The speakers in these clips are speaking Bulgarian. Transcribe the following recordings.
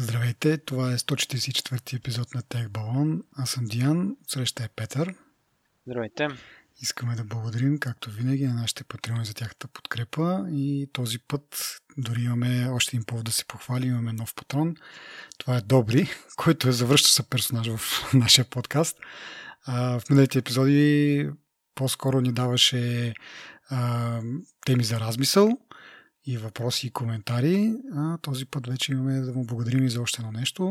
Здравейте, това е 144 епизод на Тех Балон. Аз съм Диан, среща е Петър. Здравейте. Искаме да благодарим, както винаги, на нашите патреони за тяхната подкрепа и този път дори имаме още един повод да се похвали, имаме нов патрон. Това е Добри, който е завръща се персонаж в нашия подкаст. в миналите епизоди по-скоро ни даваше теми за размисъл и въпроси и коментари. А, този път вече имаме да му благодарим и за още едно нещо.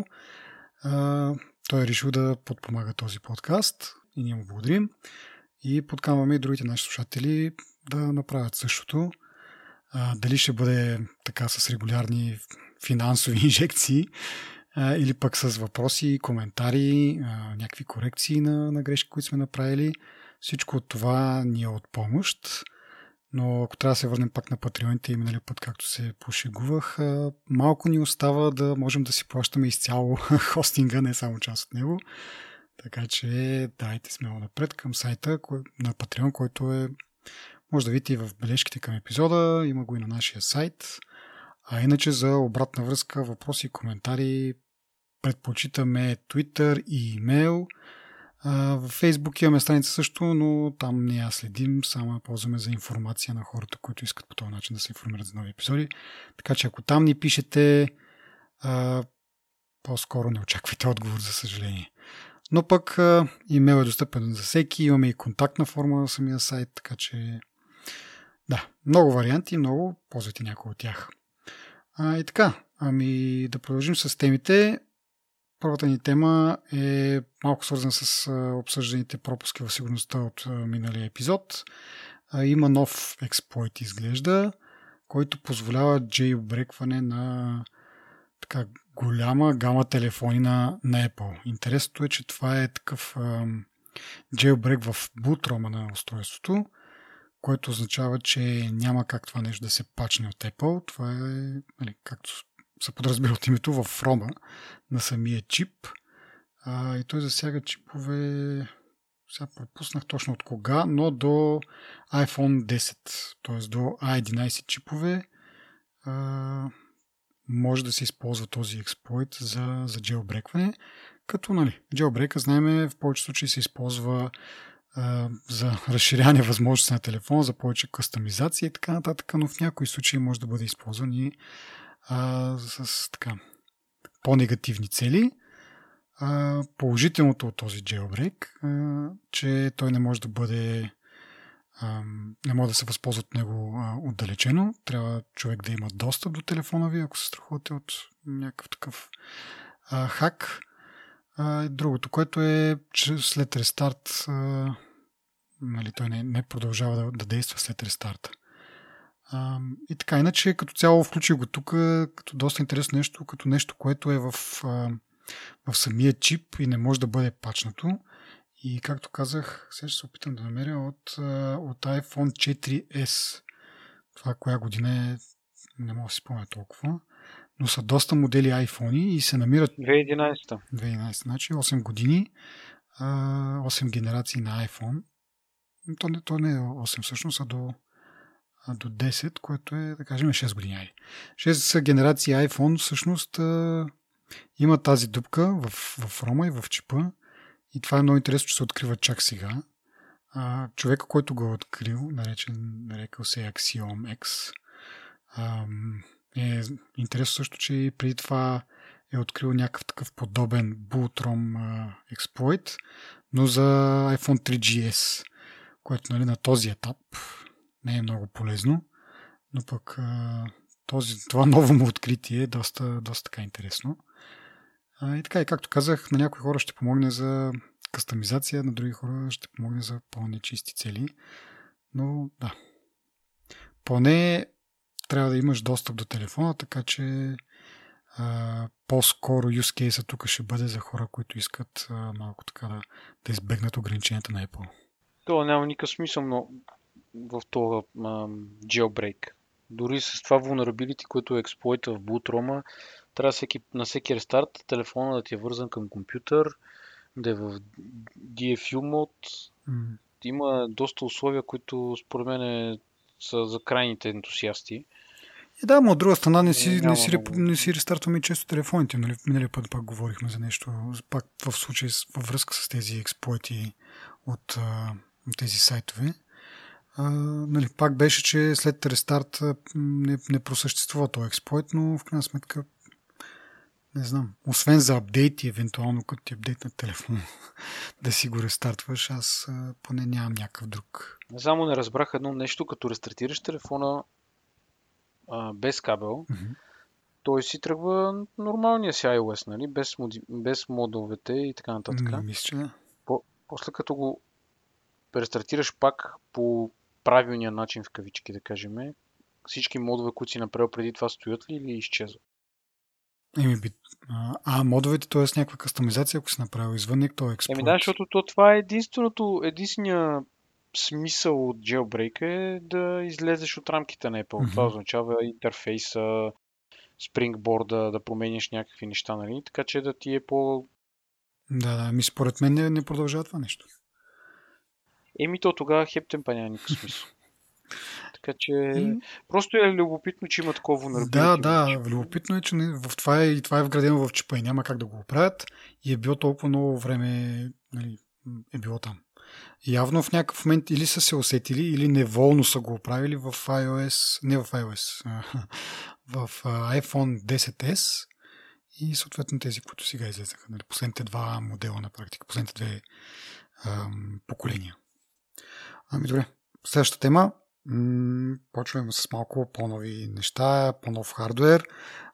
А, той е решил да подпомага този подкаст и ние му благодарим. И подкамваме и другите наши слушатели да направят същото. А, дали ще бъде така с регулярни финансови инжекции а, или пък с въпроси, коментари, а, някакви корекции на, на грешки, които сме направили. Всичко това ни е от помощ. Но ако трябва да се върнем пак на патреоните и минали път, както се пошегувах, малко ни остава да можем да си плащаме изцяло хостинга, не само част от него. Така че дайте смело напред към сайта на Patreon, който е може да видите и в бележките към епизода, има го и на нашия сайт. А иначе за обратна връзка, въпроси и коментари предпочитаме Twitter и имейл. В Facebook имаме страница също, но там не я следим, само я ползваме за информация на хората, които искат по този начин да се информират за нови епизоди. Така че ако там ни пишете, по-скоро не очаквайте отговор, за съжаление. Но пък имейл е достъпен за всеки, имаме и контактна форма на самия сайт, така че да, много варианти, много, ползвайте някои от тях. А, и така, ами да продължим с темите. Първата ни тема е малко свързана с обсъжданите пропуски в сигурността от миналия епизод. Има нов експлойт, изглежда, който позволява джейбрекване на така голяма гама телефони на, на Apple. Интересното е, че това е такъв джейлбрек в бутрома на устройството, което означава, че няма как това нещо да се пачне от Apple. Това е, нали, както се подразбира от името, в рома на самия чип. А, и той засяга чипове, сега пропуснах точно от кога, но до iPhone 10, т.е. до A11 чипове а, може да се използва този експлойт за, за джелбрекване. Като, нали, джелбрека, знаем, в повечето случаи се използва за разширяване възможности на телефона, за повече кастомизация и така нататък, но в някои случаи може да бъде използван и а, с така по-негативни цели. А, положителното от този jailbreak, че той не може да бъде не може да се възползва от него отдалечено. Трябва човек да има достъп до телефона ви, ако се страхувате от някакъв такъв а, хак. А, другото, което е, че след рестарт а, нали, той не, не продължава да, да действа след рестарта. А, и така, иначе като цяло включи го тук като доста интересно нещо, като нещо, което е в, в самия чип и не може да бъде пачнато. И както казах, сега ще се опитам да намеря от, от iPhone 4S. Това коя година е, не мога да си спомня толкова. Но са доста модели iPhone и се намират... 2011. 2011, значи 8 години, 8 генерации на iPhone. То не, то не е 8 всъщност, а до до 10, което е, да кажем, 6 години. 6 генерации iPhone всъщност има тази дупка в, в рома и в чипа. И това е много интересно, че се открива чак сега. А, човека, който го е открил, наречен, нарекал се Axiom X, а, е интересно също, че и преди това е открил някакъв такъв подобен Bootrom експлойт, но за iPhone 3GS, което нали, на този етап не е много полезно, но пък този, това ново му откритие е доста, доста така интересно. И така, и както казах, на някои хора ще помогне за кастомизация, на други хора ще помогне за по-нечисти цели. Но да, поне трябва да имаш достъп до телефона, така че а, по-скоро use case тук ще бъде за хора, които искат а, малко така да, да избегнат ограниченията на Apple. Това няма никакъв смисъл, но в този jailbreak. Дори с това vulnerability, което е експлойта в bootrom трябва всеки, на всеки рестарт телефона да ти е вързан към компютър, да е в DFU мод. Mm. Има доста условия, които според мен са за крайните ентусиасти. И да, но от друга страна не си, Няма не си, много. не си рестартваме често телефоните. Нали? Миналия път пак говорихме за нещо, пак в случай във връзка с тези експлойти от а, тези сайтове. А, нали, пак беше, че след рестарт не, не просъществува този експлойт, но в крайна сметка не знам. Освен за апдейти, евентуално като ти апдейтна телефон, да си го рестартваш, аз поне нямам някакъв друг. Само не разбрах едно нещо, като рестартираш телефона а, без кабел, Мгм. той си тръгва нормалния си iOS, нали? Без, моди... без модовете и така нататък. Мисля, че да. После като го рестартираш пак по правилния начин в кавички, да кажем, всички модове, които си направил преди това, стоят ли или изчезват? Еми, би, а, а, модовете, т.е. някаква кастомизация, ако си направил извън е експлойт. Еми да, защото то, това е единственото, единствения смисъл от jailbreak е да излезеш от рамките на Apple. Мгм. Това означава интерфейса, спрингборда, да промениш някакви неща, нали? Така че да ти е по... Да, да, ми според мен не, не продължава това нещо. Еми то тогава хептен па няма никакъв смисъл. Така че И- просто е любопитно, че има такова vulnerability. Да, да, любопитно е, че не- в това е, и това е вградено в чипа и няма как да го оправят и е било толкова много време нали, е било там. Явно в някакъв момент или са се усетили, или неволно са го оправили в iOS, не в iOS, в iPhone 10s и съответно тези, които сега излезаха. Нали, последните два модела на практика, последните две ам, поколения. Ами добре, следващата тема. Почваме с малко по-нови неща, по-нов хардвер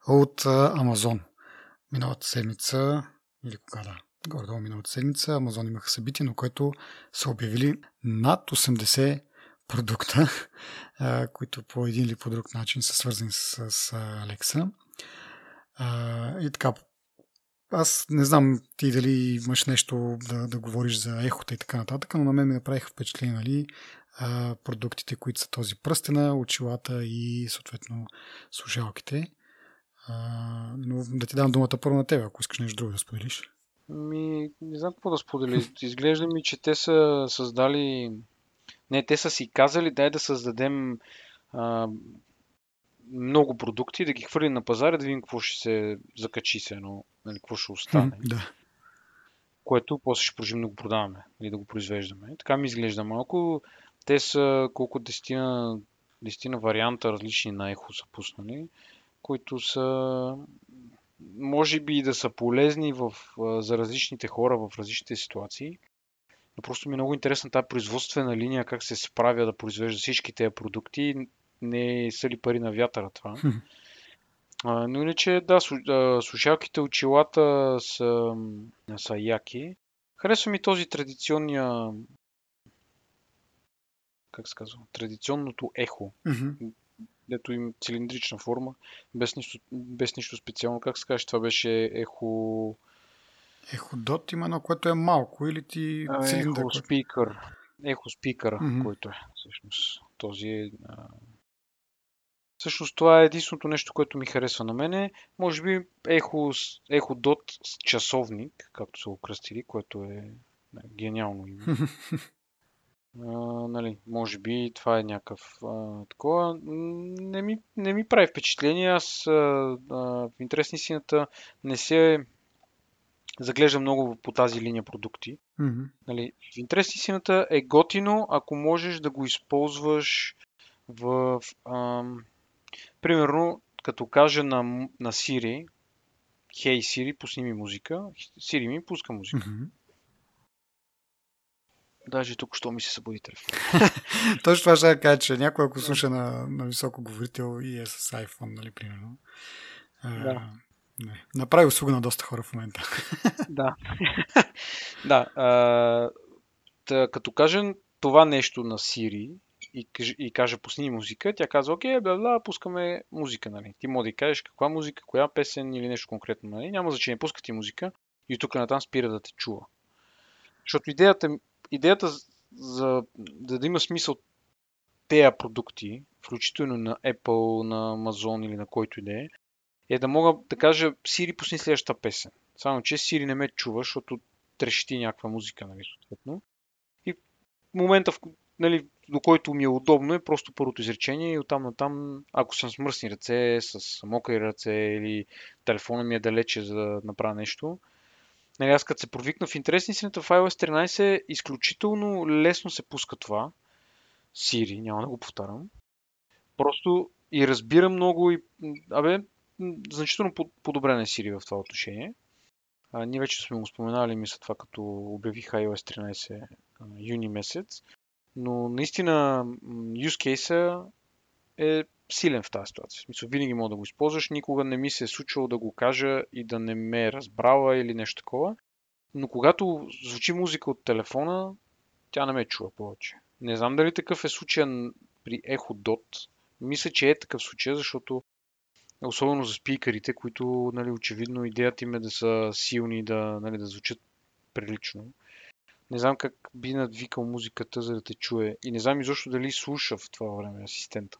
от Amazon. Миналата седмица, или кога да, горе-долу миналата седмица, Amazon имаха събитие, на което са обявили над 80 продукта, които по един или по друг начин са свързани с, с Alexa. И така, аз не знам ти дали имаш нещо да, да говориш за ехота и така нататък, но на мен ми направиха впечатление, нали, а, продуктите, които са този пръстена, очилата и съответно слушалките. А, но да ти дам думата първо на тебе, ако искаш нещо друго да споделиш. Ми, не знам какво да споделя. Изглежда ми, че те са създали... Не, те са си казали, дай да създадем а, много продукти, да ги хвърлим на пазара, да видим какво ще се закачи се, но нали, какво ще остане. Да. което после ще продължим да го продаваме или да го произвеждаме. Така ми изглежда малко. Те са колко десетина, десетина варианта различни на ехо са пуснали, които са може би и да са полезни в, за различните хора в различните ситуации. Но просто ми е много интересна тази производствена линия, как се справя да произвежда всички тези продукти. Не са ли пари на вятъра това? А, но иначе, да, слушалките, очилата са, са яки. Харесва ми този традиционния, как се казва, традиционното ехо, Мгм. дето им цилиндрична форма, без нищо, без нищо специално. Как се каже, това беше ехо, Еходот има едно, което е малко или ти цилиндър, ехо който... спикър. Ехо спикъра, който е всъщност. Този е. Всъщност това е единственото нещо, което ми харесва на мене. Може би с- ехо дот с часовник, както са го кръстили, което е а, гениално име. А, нали, може би това е някакъв а, такова. Не ми, не ми прави впечатление. Аз а, а, в интерес на истината не се заглеждам много по тази линия продукти. Нали, в интерес на истината е готино, ако можеш да го използваш в... Ам, примерно, като кажа на, на Siri, Хей, Siri, пусни ми музика. Siri ми пуска музика. Мгм. Даже тук, що ми се събуди телефон. Точно това ще кажа, че някой ако слуша на, на високо говорител и е с iPhone, нали, примерно. Да. не. Направи услуга на доста хора в момента. да. да. А, та, като кажа това нещо на Siri и, и кажа пусни музика, тя казва, окей, бла, бла, пускаме музика, нали. Ти може да кажеш каква музика, коя песен или нещо конкретно, нали. Няма значение, пуска ти музика и тук натам спира да те чува. Защото идеята, идеята за да, да има смисъл тези продукти, включително на Apple, на Amazon или на който и да е, е да мога да кажа Siri пусни следващата песен. Само, че Siri не ме чува, защото трещи някаква музика, нали, съответно. И в момента, в, нали, до който ми е удобно е просто първото изречение и оттам натам, ако съм с мръсни ръце, с мокри ръце или телефона ми е далече за да направя нещо, нали, аз като се провикна в интересни истината в iOS 13 изключително лесно се пуска това. Siri, няма да го повтарям. Просто и разбира много и... Абе, значително подобрен е Siri в това отношение. А, ние вече сме го споменали, мисля това, като обявих iOS 13 а, юни месец. Но наистина use case е силен в тази ситуация. В смисъл, винаги мога да го използваш. Никога не ми се е случвало да го кажа и да не ме е разбрала или нещо такова. Но когато звучи музика от телефона, тя не ме чува повече. Не знам дали такъв е случай при Echo Dot. Мисля, че е такъв случай, защото особено за спикърите, които нали, очевидно идеята им е да са силни, да, нали, да звучат прилично. Не знам как би надвикал музиката, за да те чуе. И не знам изобщо дали слуша в това време асистента.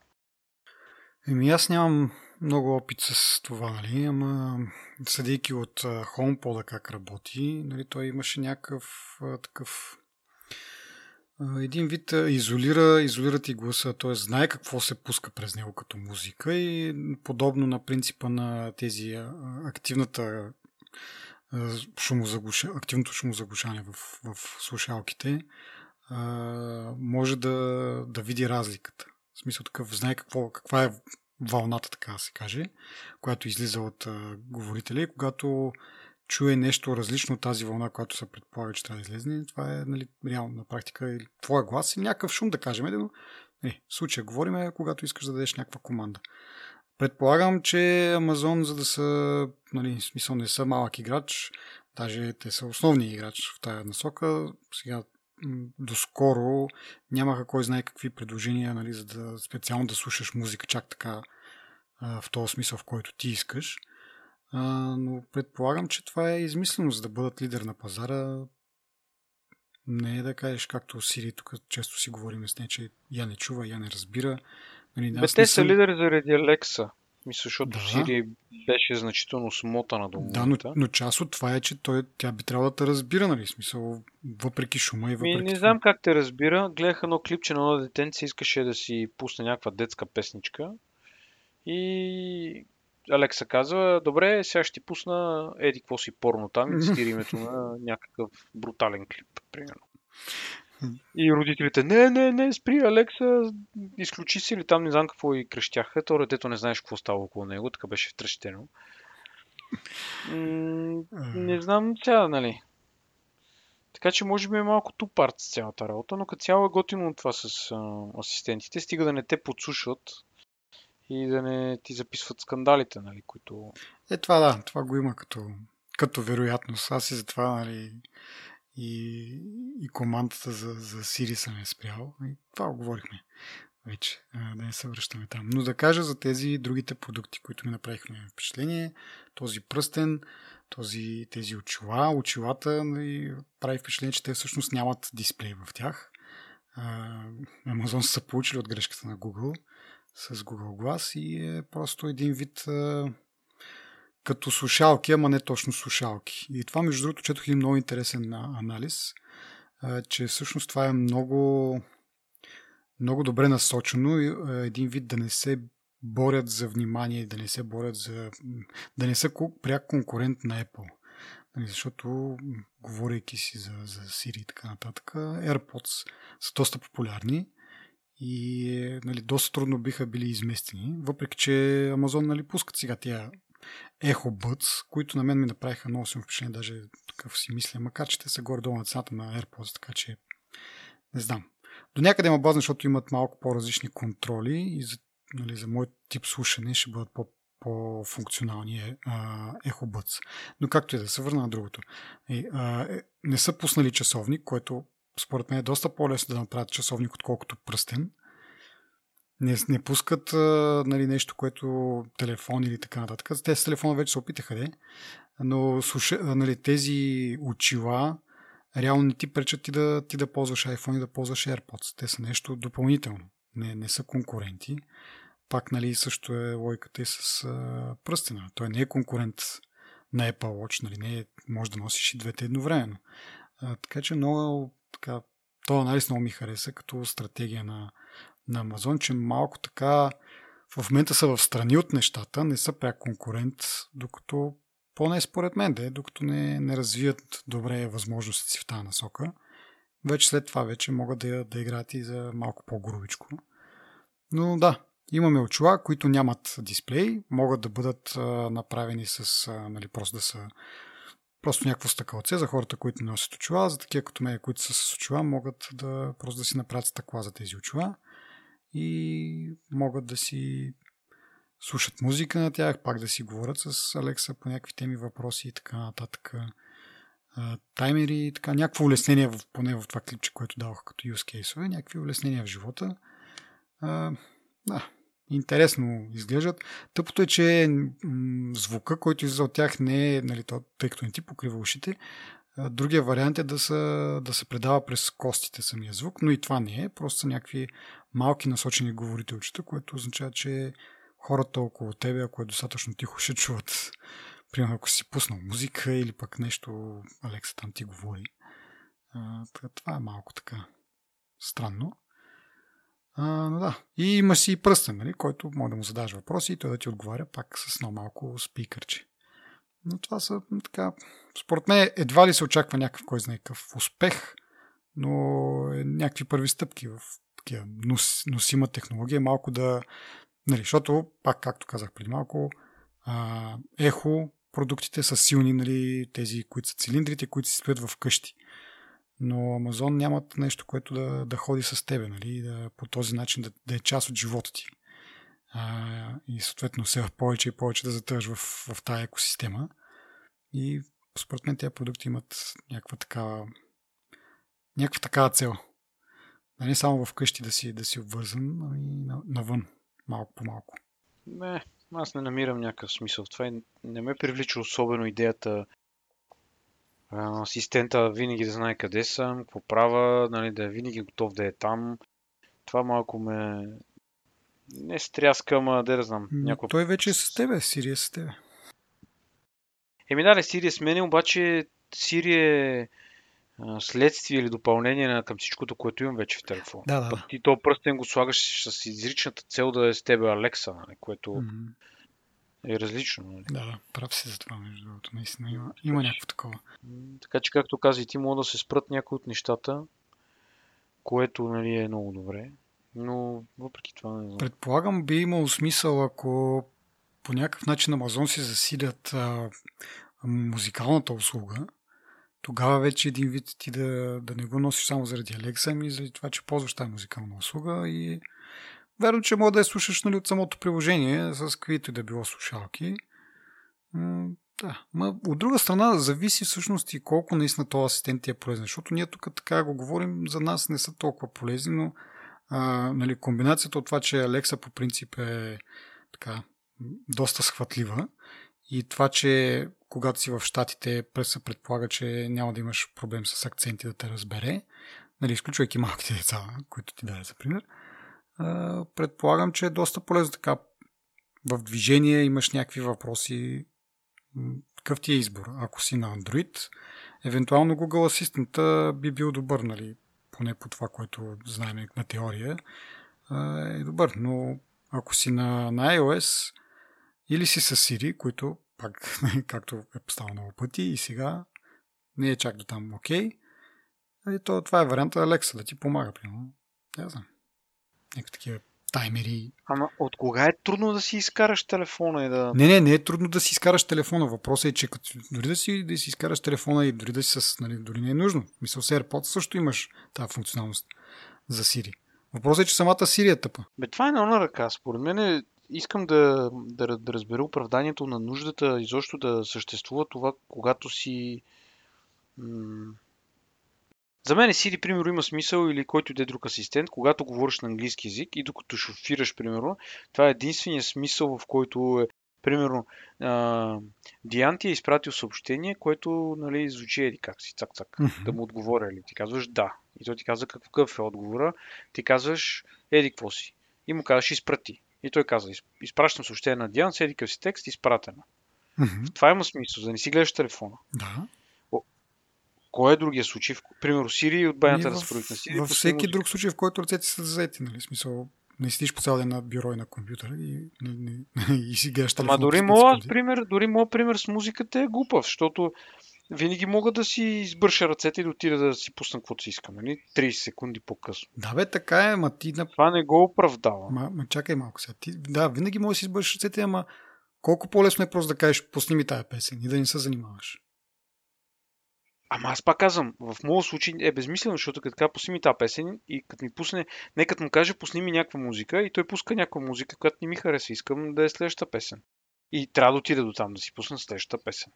Еми аз нямам много опит с това, нали, ама съдейки от HomePod как работи, нали, той имаше някакъв такъв един вид изолира, изолира ти гласа, т.е. знае какво се пуска през него като музика и подобно на принципа на тези активната шумозаглуша, активното шумозаглушание в, в слушалките, може да, да види разликата. В смисъл такъв, знае какво, каква е вълната, така да се каже, която излиза от говорителя и когато чуе нещо различно от тази вълна, която се предполага, че трябва да излезе, това е нали, реално на практика или твоя глас или някакъв шум, да кажем, но не, в случая говорим, когато искаш да дадеш някаква команда. Предполагам, че Амазон, за да са, нали, в смисъл не са малък играч, даже те са основни играч в тази насока, сега доскоро нямаха кой знае какви предложения, нали, за да специално да слушаш музика чак така в този смисъл, в който ти искаш. Но предполагам, че това е измислено, за да бъдат лидер на пазара. Не е да кажеш, както Сири, тук често си говорим с нея, че я не чува, я не разбира. Нали, Бе, те са съм... лидери заради Алекса. Мисля, защото да. Сири беше значително смотана до момента. Да, но, но част от това е, че той, тя би трябвало да те разбира, нали? Смисъл, въпреки шума и въпреки... Ми, не знам как те разбира. Гледах едно клипче на едно детенце, искаше да си пусне някаква детска песничка. И Алекса казва, добре, сега ще ти пусна еди какво си порно там и цитира името на някакъв брутален клип, примерно. И родителите, не, не, не, спри, Алекса, изключи си ли там, не знам какво и крещяха. То детето не знаеш какво става около него, така беше втрещено. не знам сега, нали. Така че може би е малко тупарт с цялата работа, но като цяло е готино това с а, асистентите, стига да не те подслушват и да не ти записват скандалите, нали, които... Е, това да, това го има като, като вероятност. Аз и затова, нали, и, и командата за, за Siri съм е спрял. И това го говорихме вече, да не се връщаме там. Но да кажа за тези другите продукти, които ми направихме впечатление, този пръстен, този, тези очила, очилата нали, прави впечатление, че те всъщност нямат дисплей в тях. Амазон са получили от грешката на Google с Google Glass и е просто един вид а, като слушалки, ама не точно слушалки. И това, между другото, четох един много интересен анализ, че всъщност това е много, много добре насочено и един вид да не се борят за внимание, да не се борят за... да не са пряк конкурент на Apple. Нали, защото, говорейки си за, за Siri и така нататък, AirPods са доста популярни и нали, доста трудно биха били изместени, въпреки че Амазон нали, пускат сега тия Echo Buds, които на мен ми направиха много силно впечатление, даже такъв си мисля, макар че те са горе-долу на цената на AirPods, така че не знам. До някъде има база, защото имат малко по-различни контроли и за, нали, за мой тип слушане ще бъдат по- по-функционални е, Echo Buds. Но както и да се върна на другото. И, а, е, не са пуснали часовник, който според мен е доста по-лесно да направят часовник, отколкото пръстен. Не, не пускат а, нали, нещо, което телефон или така нататък. Те с телефона вече се опитаха, де. но слуша, нали, тези очила реално не ти пречат ти да, ти да ползваш iPhone и да ползваш AirPods. Те са нещо допълнително. Не, не са конкуренти. Пак нали, също е лойката и с а, пръстена. Той не е конкурент на Apple Watch. Нали, не е, може да носиш и двете едновременно. А, така че много така, То анализ много ми хареса като стратегия на, на Амазон, че малко така в момента са в страни от нещата, не са пряк конкурент, докато поне според мен да е, докато не, не развият добре възможностите си в тази насока. Вече след това вече могат да, да играят и за малко по-грубичко. Но да, имаме очила, които нямат дисплей, могат да бъдат а, направени с, а, нали, просто да са просто някакво стъкълце за хората, които носят очила, за такива като мен, които са с очила, могат да просто да си направят стъкла за тези очила и могат да си слушат музика на тях, пак да си говорят с Алекса по някакви теми, въпроси и така нататък. таймери и така, някакво улеснение, в, поне в това клипче, което давах като use case някакви улеснения в живота. Да, интересно изглеждат. Тъпото е, че звука, който излиза от тях не е, нали, тъй като не ти покрива ушите, Другия вариант е да, са, да се предава през костите самия звук, но и това не е. Просто са някакви малки насочени говорителчета, което означава, че хората около тебе, ако е достатъчно тихо, ще чуват. Примерно, ако си пуснал музика или пък нещо, Алекса там ти говори. Това е малко така странно. А, но да. И има си и пръстен, нали, който може да му задаш въпроси и той да ти отговаря пак с много малко спикърче. Но това са така. Според мен едва ли се очаква някакъв, кой знае какъв успех, но е някакви първи стъпки в такива нос, носима технология. Малко да. Нали, защото, пак както казах преди малко, а, ехо продуктите са силни, нали, тези, които са цилиндрите, които си стоят в къщи. Но Амазон нямат нещо, което да, да ходи с тебе, нали, да, по този начин да, да е част от живота ти а, и съответно все повече и повече да затъж в, в тази екосистема. И според мен тези продукти имат някаква такава някаква такава цел. Да не само вкъщи да си, да си обвързан, но и навън, малко по малко. Не, аз не намирам някакъв смисъл това. Не ме привлича особено идеята асистента винаги да знае къде съм, какво правя, нали, да е винаги готов да е там. Това малко ме не стряска, ама да знам. Някой... Той вече е с тебе, Сирия е с тебе. Еми да, Сирия с мен, обаче Сирия е следствие или допълнение на към всичкото, което имам вече в телефона. Да, да. Пък ти то пръстен го слагаш с изричната цел да е с тебе Алекса, нали, което mm-hmm. е различно. Нали. Да, да, прав си за това, между другото. Наистина има, има някакво такова. Така че, както каза и ти, мога да се спрат някои от нещата, което нали, е много добре. Но въпреки това не знам. Предполагам би имало смисъл, ако по някакъв начин Амазон си засилят а, музикалната услуга, тогава вече един вид ти да, да не го носиш само заради Alexa, ами заради това, че ползваш тази музикална услуга и верно, че може да я слушаш нали, от самото приложение с каквито и да било слушалки. Да, Ма, от друга страна зависи всъщност и колко наистина този асистент ти е полезен, защото ние тук така го говорим, за нас не са толкова полезни, но а, нали, комбинацията от това, че Алекса по принцип е така, доста схватлива и това, че когато си в Штатите се предполага, че няма да имаш проблем с акценти да те разбере, нали, изключвайки малките деца, които ти даде за пример, а, предполагам, че е доста полезно така в движение имаш някакви въпроси, какъв ти е избор? Ако си на Android, евентуално Google Assistant би бил добър, нали? Поне по това, което знаем на теория, е добър. Но ако си на, на iOS или си с Siri, които пак, както е поставено много пъти и сега не е чак до там окей, okay, то, това е варианта Alexa да ти помага, примерно. Не знам. Някакви такива таймери. Ама от кога е трудно да си изкараш телефона и да... Не, не, не е трудно да си изкараш телефона. Въпросът е, че като, дори да си, да си изкараш телефона и дори да си с... Нали, дори не е нужно. Мисъл с AirPods също имаш тази функционалност за Siri. Въпросът е, че самата Siri е тъпа. Бе, това е на ръка. Според мен е, искам да, да, да разбера оправданието на нуждата изобщо да съществува това, когато си м- за мен Siri, примерно, има смисъл или който да е друг асистент, когато говориш на английски язик и докато шофираш, примерно, това е единствения смисъл, в който е, примерно, Диан ти е изпратил съобщение, което нали, звучи еди как си, цак-цак, mm-hmm. да му отговоря ли. Ти казваш да. И той ти казва какъв е отговора. Ти казваш еди какво си. И му казваш изпрати. И той казва, изпращам съобщение на Диан, с еди си текст, изпратена. Mm-hmm. Това има смисъл, за да не си гледаш телефона. Да. Кой е другия случай? Примерно Сири от разпорък на Сири. Във всеки друг случай, в който ръцете са заети, нали? Смисъл, не седиш по цял ден на бюро и на компютъра и, не, не, и си гледаш Ама дори моят 5 секунди. пример, дори моят пример с музиката е глупав, защото винаги мога да си избърша ръцете и да отида да си пусна каквото си искам. Нали? 30 секунди по-късно. Да, бе, така е, ма ти на... Това не го оправдава. Ма, ма чакай малко сега. Ти, да, винаги можеш да си избършиш ръцете, ама колко по-лесно е просто да кажеш, пусни ми тая песен и да не се занимаваш. Ама аз пак казвам, в моят случай е безмислено, защото като така пусни ми тази песен и като ми пусне, не като му каже пусни ми някаква музика и той пуска някаква музика, която не ми хареса, искам да е следващата песен. И трябва да отида до там да си пусна следващата песен.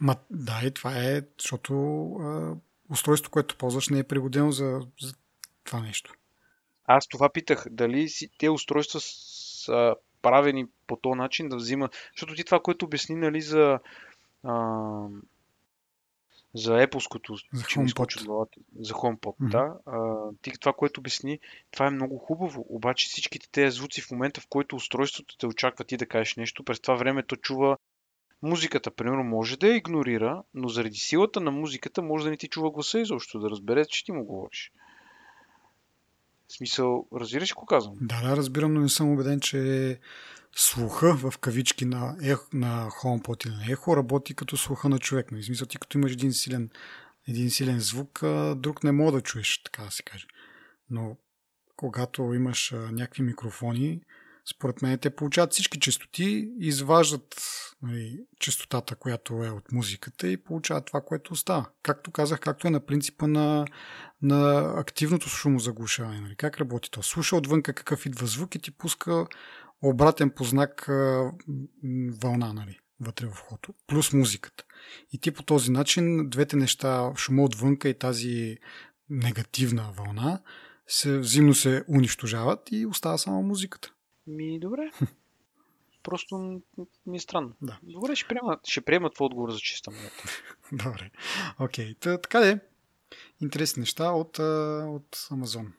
Ма, да, и това е, защото а, устройството, което ползваш, не е пригодено за, за това нещо. Аз това питах, дали си, те устройства са правени по този начин да взима, защото ти това, което обясни, нали, за а, за Apple-ското, За че ми главата, за HomePod, Мгм. да. А, ти това, което обясни, това е много хубаво. Обаче всичките тези звуци в момента, в който устройството те очаква ти да кажеш нещо, през това време то чува музиката. Примерно може да я игнорира, но заради силата на музиката може да не ти чува гласа изобщо, да разбере, че ти му говориш. В смисъл, разбираш какво казвам? Да, да, разбирам, но не съм убеден, че слуха в кавички на, ех, на HomePod или на Echo работи като слуха на човек. Нали? Смисъл, ти като имаш един силен, един силен звук, друг не мога да чуеш, така да се каже. Но когато имаш някакви микрофони, според мен те получават всички частоти, изваждат нали, частотата, която е от музиката и получават това, което остава. Както казах, както е на принципа на, на активното шумозаглушаване. Нали? Как работи то? Слуша отвънка какъв идва звук и ти пуска обратен по знак вълна нали? вътре в хото, плюс музиката. И ти по този начин двете неща, шума отвънка и тази негативна вълна, се, взаимно се унищожават и остава само музиката. Ми, добре. Просто ми е странно. Да. Добре, ще приема, ще приема твой отговор за чиста монета. Добре. Окей. Та, така де. Интересни неща от, от Амазон.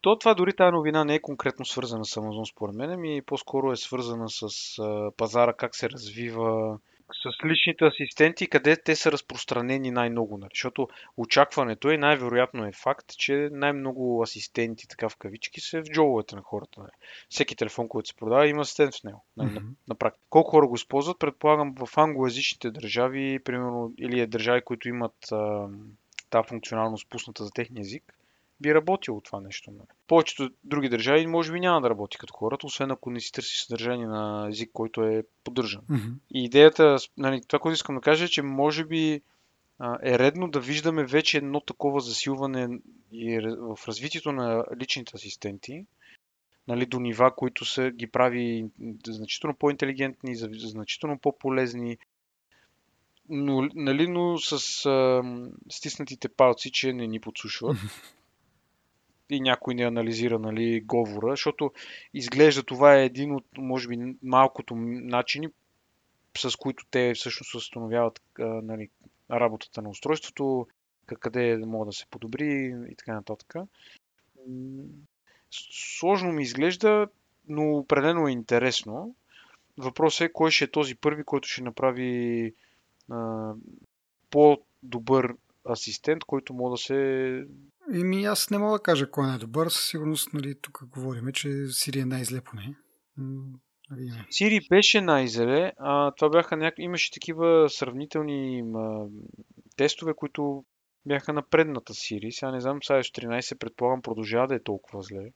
То това дори тази новина не е конкретно свързана с Amazon според мен, ми по-скоро е свързана с а, пазара, как се развива, с личните асистенти, къде те са разпространени най-много. Нали? Защото очакването е, най-вероятно е факт, че най-много асистенти, така в кавички, са в джобовете на хората. Нали? Всеки телефон, който се продава, има асистент в него. Нали? Мгм. на, на практика. Колко хора го използват, предполагам в англоязичните държави, примерно, или държави, които имат а, тази функционалност пусната за техния език, би работило това нещо. Нали. Повечето други държави може би няма да работи като хората, освен ако не си търси съдържание на език, който е поддържан. Мгм. И идеята, нали, това, което искам да кажа е, че може би е редно да виждаме вече едно такова засилване и в развитието на личните асистенти, нали, до нива, които са, ги прави значително по-интелигентни, значително по-полезни, но, нали, но с а, стиснатите палци, че не ни подслушват. И някой не анализира нали, говора, защото изглежда това е един от, може би, малкото начини, с които те всъщност установяват нали, работата на устройството, къ- къде могат да се подобри и така нататък. Сложно ми изглежда, но определено е интересно. Въпросът е кой ще е този първи, който ще направи а, по-добър асистент, който може да се Еми, аз не мога да кажа кой е най-добър. Със сигурност, нали, тук говорим, че Сири е най-зле поне. Видим. Сири беше най-зеле, а това бяха няк... имаше такива сравнителни м, тестове, които бяха на предната Сири. Сега не знам, сега 13 предполагам продължава да е толкова зле.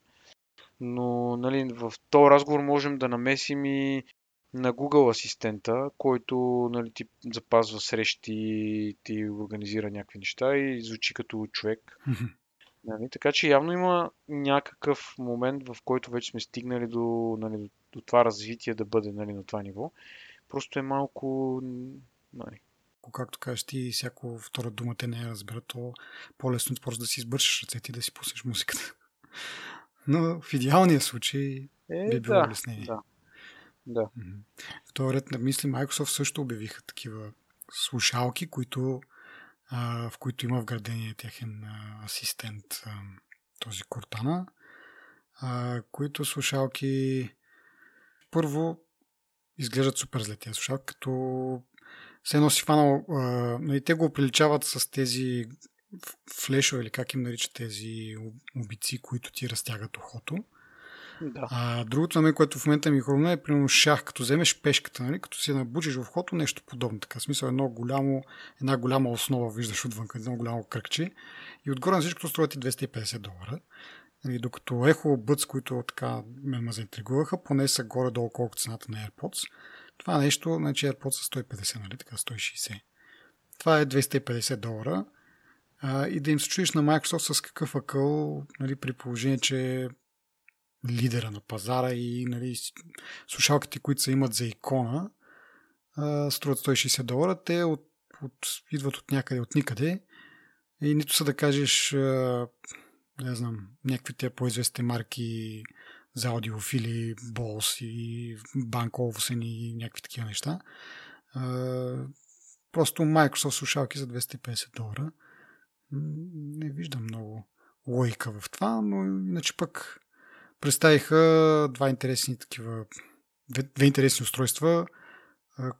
Но нали, в този разговор можем да намесим и на Google асистента, който нали, ти запазва срещи, ти организира някакви неща и звучи като човек. Нали? Така че явно има някакъв момент, в който вече сме стигнали до, нали, до, до това развитие да бъде нали, на това ниво. Просто е малко... Нали. Както кажеш ти, всяко втора дума те не я разбира, то по-лесно е просто да си избършиш ръцете и да си пуснеш музиката. Но в идеалния случай Е, би било да, улеснение. да. Да. В този ред на мисли Microsoft също обявиха такива слушалки, които, а, в които има вградение техен а, асистент, а, този Cortana, а, които слушалки първо изглеждат супер зле тези слушалки, като все едно си фанал, а, нали, те го приличават с тези флешове или как им наричат тези обици, които ти разтягат ухото. Да. А другото на мен, което в момента ми хрумна е примерно шах, като вземеш пешката, нали, като си набучиш в ухото, нещо подобно. Така, смисъл едно голямо, една голяма основа виждаш отвън, едно голямо кръгче и отгоре на всичкото струва ти 250 долара. Нали, докато Echo Buds, които така ме ме заинтригуваха, поне са горе-долу колко цената на AirPods. Това нещо, значи AirPods са 150, нали, така 160. Това е 250 долара. А, и да им се чуеш на Microsoft с какъв акъл, нали, при положение, че лидера на пазара и нали, слушалките, които се имат за икона, струват 160 долара. Те от, от, идват от някъде, от никъде. И нито са да кажеш, не знам, някакви те по-известни марки за аудиофили, Bose и Bank Olufsen и някакви такива неща. Просто Microsoft слушалки за 250 долара. Не виждам много логика в това, но иначе пък представиха два интересни такива, две интересни устройства,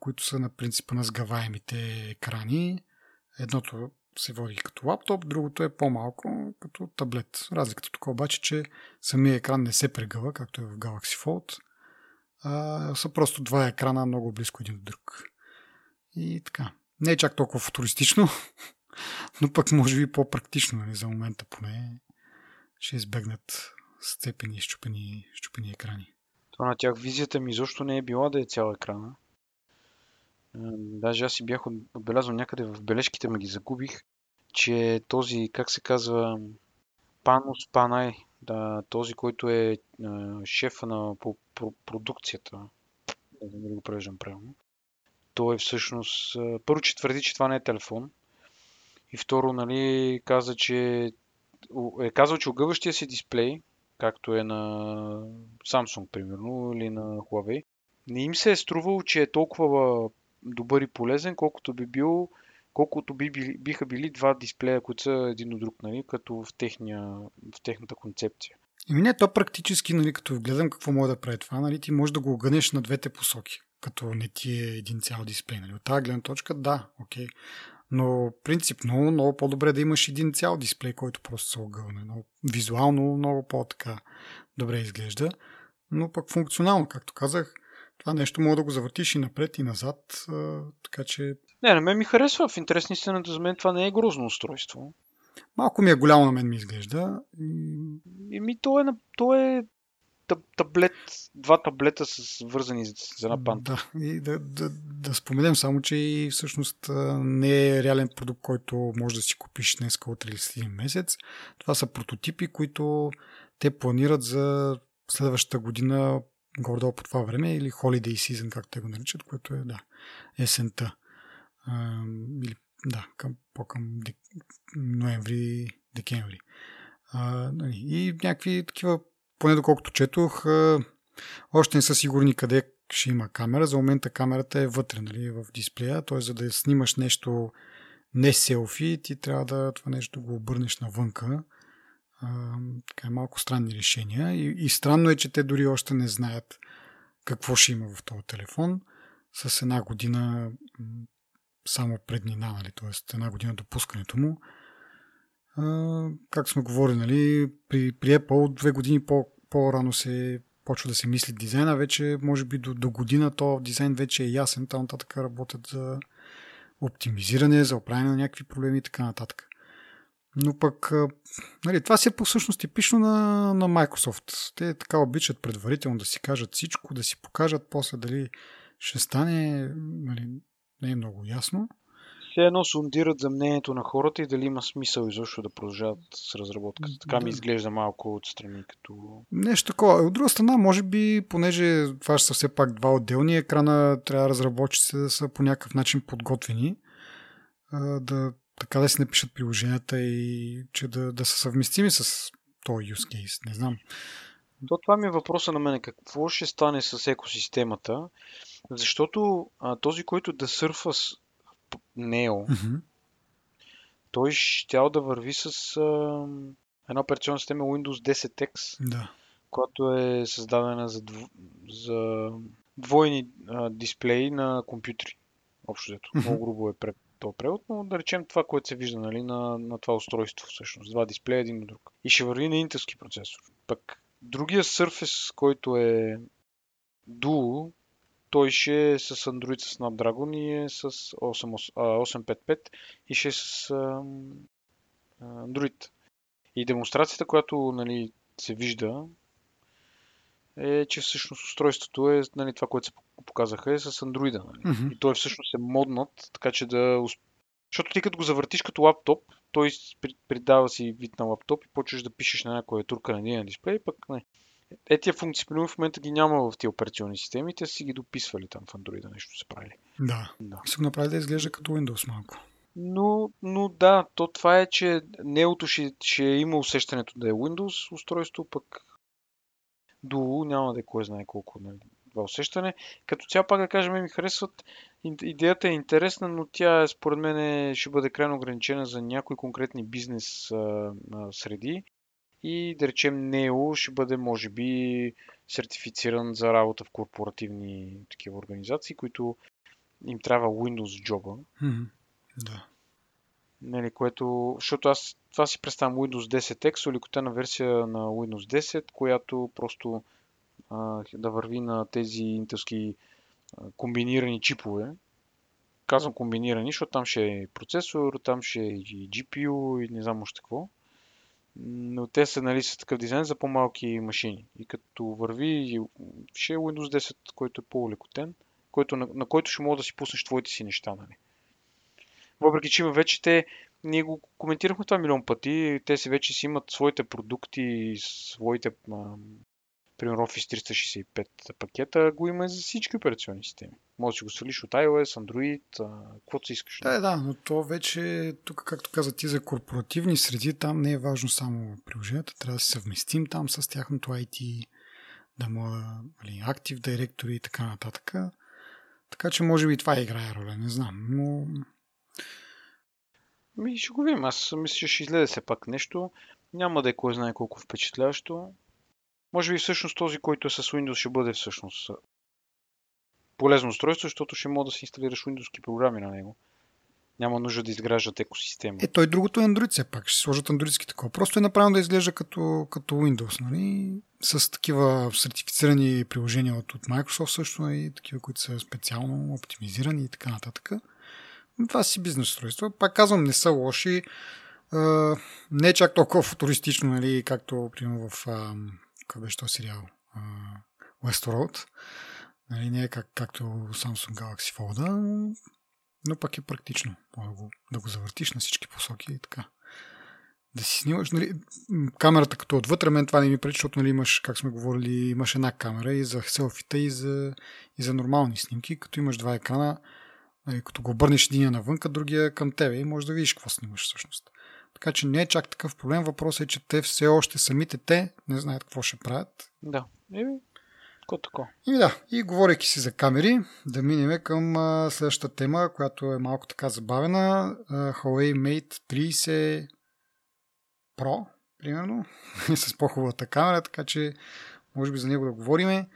които са на принципа на сгаваемите екрани. Едното се води като лаптоп, другото е по-малко като таблет. Разликата тук обаче, че самия екран не се прегъва, както е в Galaxy Fold, а са просто два екрана много близко един до друг. И така. Не е чак толкова футуристично, но пък може би по-практично, нали, за момента поне ще избегнат сцепени, щупени, щупени екрани. Това на тях визията ми изобщо не е била да е цял екрана. Даже аз си бях отбелязал някъде в бележките, ма ги загубих, че този, как се казва, Панос Панай, да, този, който е шефа на по, по, продукцията, не знам дали го превеждам правилно, той е всъщност, първо, че твърди, че това не е телефон, и второ, нали, каза, че е казал, че огъващия си дисплей, както е на Samsung, примерно, или на Huawei, не им се е струвало, че е толкова добър и полезен, колкото би бил колкото би биха били два дисплея, които са един от друг, нали, като в, техния, в техната концепция. Ими не, то практически, нали, като гледам какво може да прави това, нали, ти можеш да го огънеш на двете посоки, като не ти е един цял дисплей. Нали. От тази гледна точка, да, окей. Но принципно много по-добре да имаш един цял дисплей, който просто се огълне. Но визуално много по-така добре изглежда. Но пък функционално, както казах, това нещо може да го завъртиш и напред и назад, така че... Не, на мен ми харесва. В интерес истината за мен това не е грозно устройство. Малко ми е голямо на мен ми изглежда. И ми то е, то е таблет, два таблета с вързани за една панта. Да, и да, да, да споменем само, че и всъщност не е реален продукт, който може да си купиш днес от 31 месец. Това са прототипи, които те планират за следващата година гордо по това време или Holiday Season, както те го наричат, което е, да, есента. А, или, да, към, по-към дек... ноември, декември. А, нали, и някакви такива поне доколкото четох, още не са сигурни къде ще има камера. За момента камерата е вътре нали, в дисплея, т.е. за да снимаш нещо не селфи, ти трябва да това нещо го обърнеш навънка. А, така е малко странни решения. И, и странно е, че те дори още не знаят какво ще има в този телефон. С една година само преднина, нали, т.е. една година допускането му както сме говорили, нали, при, при Apple две години по, по-рано се почва да се мисли дизайна, вече може би до, до година то дизайн вече е ясен, там нататък работят за оптимизиране, за оправяне на някакви проблеми и така нататък. Но пък, нали, това си е по всъщност типично на, на Microsoft. Те така обичат предварително да си кажат всичко, да си покажат после дали ще стане, нали, не е много ясно все едно сундират за мнението на хората и дали има смисъл изобщо да продължават с разработката. Така да. ми изглежда малко отстрани като... Нещо такова. От друга страна, може би, понеже това ще са все пак два отделни екрана, трябва разработчиците да са по някакъв начин подготвени, да, така да си напишат приложенията и че да, да са съвместими с този use case. Не знам. То това ми е въпроса на мен. Какво ще стане с екосистемата? Защото а, този, който да сърфа с Neo, mm-hmm. той ще да върви с а, една операционна система Windows 10X, да. която е създадена за, дв... за двойни а, дисплеи на компютри. Общо взето. Много грубо е пред този превод, но да речем това, което се вижда нали, на, на това устройство всъщност. Два дисплея един на друг. И ще върви на интелски процесор. Пък другия Surface, който е Duo, той ще е с Android с Snapdragon и е с 8, 855 и ще е с Android. И демонстрацията, която нали, се вижда, е, че всъщност устройството е нали, това, което се показаха е с Android. Нали? Mm-hmm. И той всъщност е моднат, така че да... Защото ти като го завъртиш като лаптоп, той придава си вид на лаптоп и почваш да пишеш на някоя турка на един дисплей, пък не. Е, тия функции, в момента ги няма в тези операционни системи, те си ги дописвали там в Android, нещо се правили. Да. да. Си го направили да изглежда като Windows малко. Но, но да, то това е, че неото ще, ще има усещането да е Windows устройство, пък Duo няма да е кой знае колко нали, това усещане. Като цяло пак да кажем, ми харесват. Идеята е интересна, но тя според мен ще бъде крайно ограничена за някои конкретни бизнес а, а, среди. И да речем Neo ще бъде може би сертифициран за работа в корпоративни такива организации, които им трябва Windows джоба. Mm-hmm. Да. Нали, което, защото аз това си представям Windows 10X, улекотена версия на Windows 10, която просто а, да върви на тези интелски комбинирани чипове. Казвам комбинирани, защото там ще е процесор, там ще е и GPU и не знам още какво. Но те са нали, с такъв дизайн за по-малки машини. И като върви, ще е Windows 10, който е по-улекотен, който, на, на който ще мога да си пуснеш твоите си неща. Нали. Въпреки, че има вече те, ние го коментирахме това милион пъти, те си вече си имат своите продукти, своите, примерно Office 365 пакета, го има за всички операционни системи. Може да си го свалиш от iOS, Android, каквото си искаш. Да, да, но то вече, тук, както каза ти, за корпоративни среди, там не е важно само приложението, трябва да се съвместим там с тяхното IT, да мога, нали, Active Directory и така нататък. Така че може би това играе роля, не знам, но ми ще го видим. Аз мисля, че ще излезе все пак нещо. Няма да е кой знае колко впечатляващо. Може би всъщност този, който е с Windows, ще бъде всъщност полезно устройство, защото ще мога да си инсталираш Windows програми на него. Няма нужда да изграждат екосистема. Е, той другото е Android все пак. Ще сложат андроидски такова. Просто е направено да изглежда като, като Windows, нали? С такива сертифицирани приложения от, от Microsoft също и нали? такива, които са специално оптимизирани и така нататък. Това си бизнес устройства. Пак казвам, не са лоши. Uh, не е чак толкова футуристично, нали, както примерно в uh, как беше този сериал uh, Westworld. Нали, не е как, както Samsung Galaxy Fold, но пък е практично. Може да го, да го завъртиш на всички посоки и така. Да си снимаш, нали, камерата като отвътре, мен това не ми пречи, защото нали, имаш, как сме говорили, имаш една камера и за селфита и за, и за нормални снимки, като имаш два екрана, Нали, като го обърнеш един навънка, другия към тебе и можеш да видиш какво снимаш всъщност. Така че не е чак такъв проблем. Въпросът е, че те все още самите те не знаят какво ще правят. Да. Еми, какво тако. И да, и говорейки си за камери, да минем към а, следващата тема, която е малко така забавена. А, Huawei Mate 30 Pro, примерно, с по-хубавата камера, така че може би за него да говориме.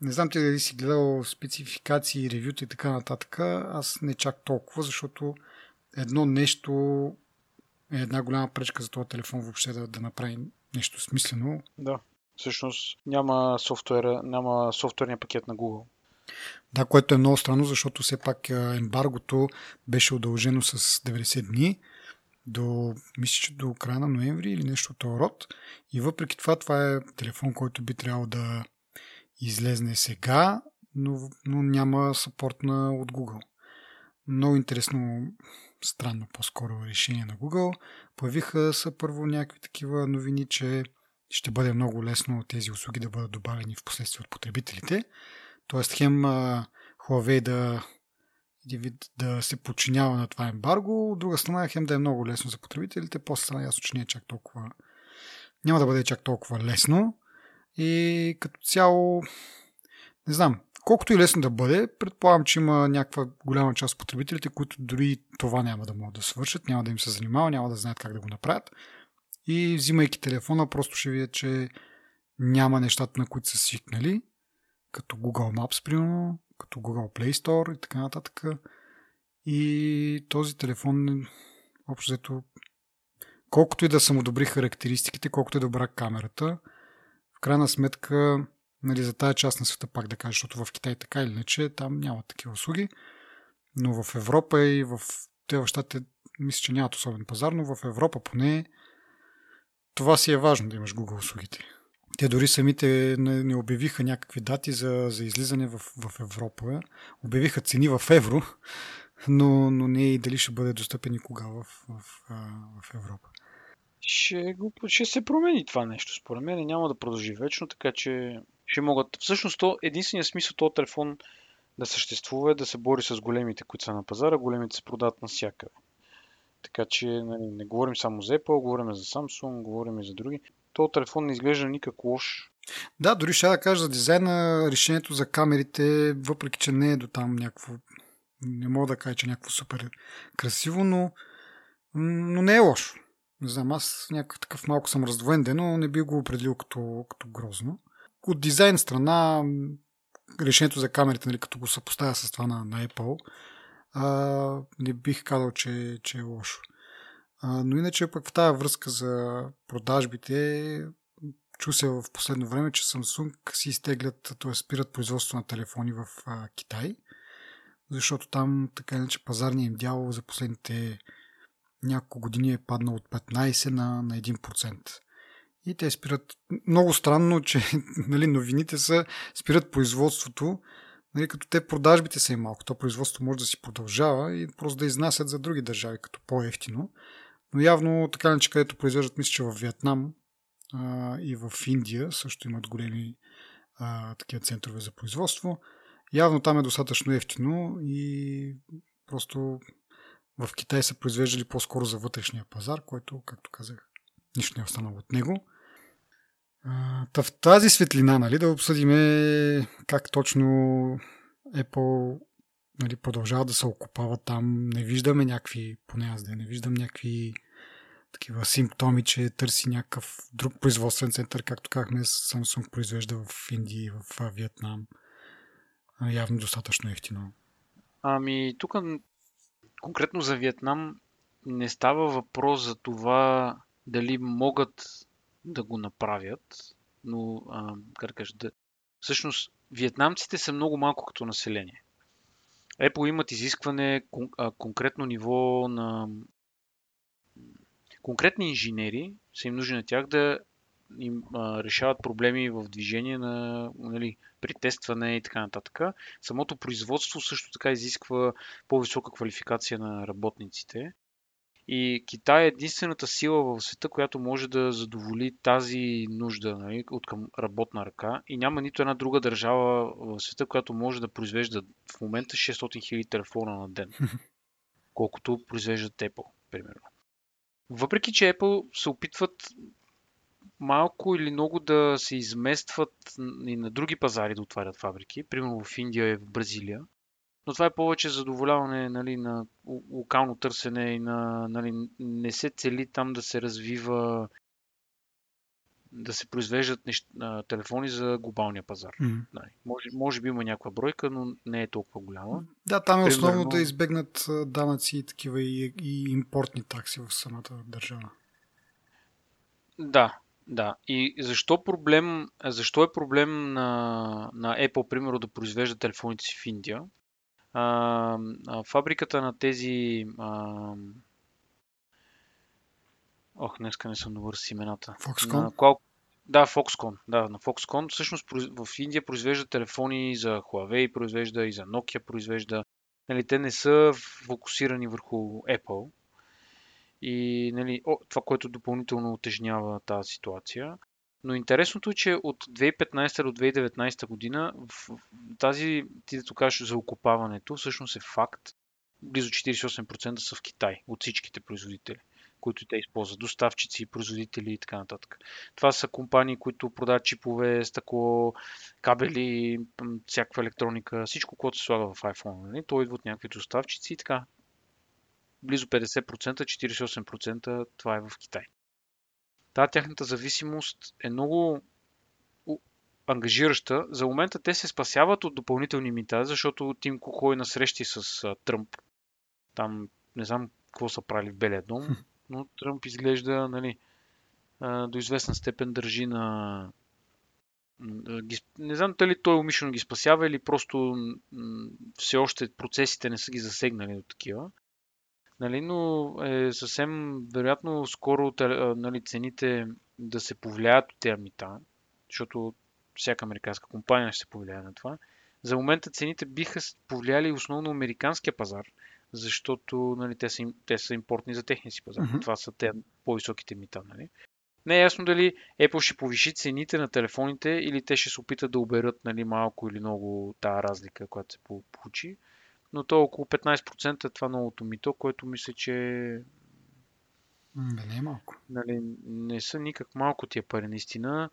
Не знам ти дали си гледал спецификации, ревюта и така нататък. Аз не чак толкова, защото едно нещо е една голяма пречка за този телефон въобще да, да направи нещо смислено. Да, всъщност няма, софтуера, няма софтуерния пакет на Google. Да, което е много странно, защото все пак ембаргото беше удължено с 90 дни до, мисля, че до края на ноември или нещо от този род. И въпреки това, това е телефон, който би трябвало да излезне сега, но, но няма сапорт на, от Google. Много интересно, странно по-скоро решение на Google. Появиха са първо някакви такива новини, че ще бъде много лесно тези услуги да бъдат добавени в последствие от потребителите. Тоест хем Huawei да, да се подчинява на това ембарго, от друга страна хем да е много лесно за потребителите, после стана ясно, че не е чак толкова няма да бъде чак толкова лесно. И като цяло, не знам, колкото и лесно да бъде, предполагам, че има някаква голяма част от потребителите, които дори това няма да могат да свършат, няма да им се занимава, няма да знаят как да го направят. И взимайки телефона, просто ще видят, че няма нещата, на които са свикнали, като Google Maps, примерно, като Google Play Store и така нататък. И този телефон, общо взето, колкото и да са му добри характеристиките, колкото е добра камерата, в крайна сметка, нали, за тази част на света пак да кажа, защото в Китай така или иначе, там няма такива услуги, но в Европа и в те в мисля, че нямат особен пазар, но в Европа поне това си е важно да имаш Google услугите. Те дори самите не, не обявиха някакви дати за, за излизане в, в Европа. Обявиха цени в евро, но, но не и дали ще бъде достъпен и кога в, в, в Европа. Ще, ще се промени това нещо. Според мен няма да продължи вечно, така че ще могат. Всъщност, то, единственият смисъл този телефон да съществува е да се бори с големите, които са на пазара. Големите се продават навсякъде. Така че нали, не говорим само за Apple, говорим за Samsung, говорим и за други. То телефон не изглежда никак лош. Да, дори ще да кажа за дизайна, решението за камерите, въпреки че не е до там някакво, не мога да кажа, че е някакво супер красиво, но, но не е лошо. Не знам, аз някакъв такъв малко съм раздвоен ден, но не би го определил като, като грозно. От дизайн страна, решението за камерите, нали, като го съпоставя с това на, на Apple, а, не бих казал, че, че е лошо. А, но иначе пък в тази връзка за продажбите, чу се в последно време, че Samsung си изтеглят, т.е. спират производство на телефони в а, Китай, защото там така иначе пазарният им дял за последните няколко години е паднал от 15 на, на 1%. И те спират. Много странно, че нали, новините са спират производството, нали, като те продажбите са и малко. То производство може да си продължава и просто да изнасят за други държави, като по-ефтино. Но явно така не че където произвеждат, мисля, че в Виетнам а, и в Индия също имат големи а, такива центрове за производство. Явно там е достатъчно ефтино и просто в Китай са произвеждали по-скоро за вътрешния пазар, който, както казах, нищо не е останало от него. Та в тази светлина, нали, да обсъдим как точно Apple нали, продължава да се окупава там. Не виждаме някакви, поне аз да не виждам някакви такива симптоми, че търси някакъв друг производствен център, както казахме, Samsung произвежда в Индия и в Виетнам. Явно достатъчно ефтино. Ами, тук конкретно за Виетнам не става въпрос за това дали могат да го направят, но, а, как кажа, да... всъщност, вьетнамците са много малко като население. Apple имат изискване кон, а, конкретно ниво на конкретни инженери са им нужни на тях да им а, решават проблеми в движение на нали, при тестване и така нататък. Самото производство също така изисква по-висока квалификация на работниците. И Китай е единствената сила в света, която може да задоволи тази нужда нали, от към работна ръка. И няма нито една друга държава в света, която може да произвежда в момента 600 000 телефона на ден. Колкото произвеждат Apple, примерно. Въпреки, че Apple се опитват малко или много да се изместват и на други пазари да отварят фабрики, примерно в Индия и в Бразилия, но това е повече задоволяване нали, на локално търсене и на, нали, не се цели там да се развива да се произвеждат неща, телефони за глобалния пазар. Mm-hmm. Нали, може, може би има някаква бройка, но не е толкова голяма. Да, там е основно да избегнат данъци и такива и, и импортни такси в самата държава. Да, да. И защо проблем, защо е проблем на, на Apple, примерно, да произвежда телефоните си в Индия? А, а, фабриката на тези. А... Ох, днеска не съм добър с имената. Foxconn? На Qual... Да, Foxconn. Да, на Foxconn. Всъщност в Индия произвежда телефони за Huawei, произвежда и за Nokia, произвежда. Нали, те не са фокусирани върху Apple. И нали, о, това, което допълнително отежнява тази ситуация. Но интересното е, че от 2015 до 2019 година в тази, ти да кажеш за окупаването, всъщност е факт. Близо 48% са в Китай от всичките производители, които те използват. Доставчици, производители и така нататък. Това са компании, които продават чипове, стъкло, кабели, всякаква електроника, всичко, което се слага в iPhone. Нали? То идва от някакви доставчици и така. Близо 50%, 48% това е в Китай. Та тяхната зависимост е много ангажираща. За момента те се спасяват от допълнителни мита, защото Тим Кук ходи на срещи с а, Тръмп. Там не знам какво са правили в Белия дом, но Тръмп изглежда нали, а, до известна степен държи на... Ги, не знам дали той умишлено ги спасява или просто все още процесите не са ги засегнали до такива. Нали, но е съвсем вероятно скоро нали, цените да се повлияят от тези мита, защото всяка американска компания ще се повлияе на това. За момента цените биха повлияли основно американския пазар, защото нали, те, са, те са импортни за техния си пазар. Mm-hmm. Това са те по-високите мита. Нали. Не е ясно дали Apple ще повиши цените на телефоните или те ще се опитат да оберат нали, малко или много тази разлика, която се получи. Но то около 15% е това новото мито, което мисля, че Бе, не е малко. Нали, не са никак малко тия пари, наистина.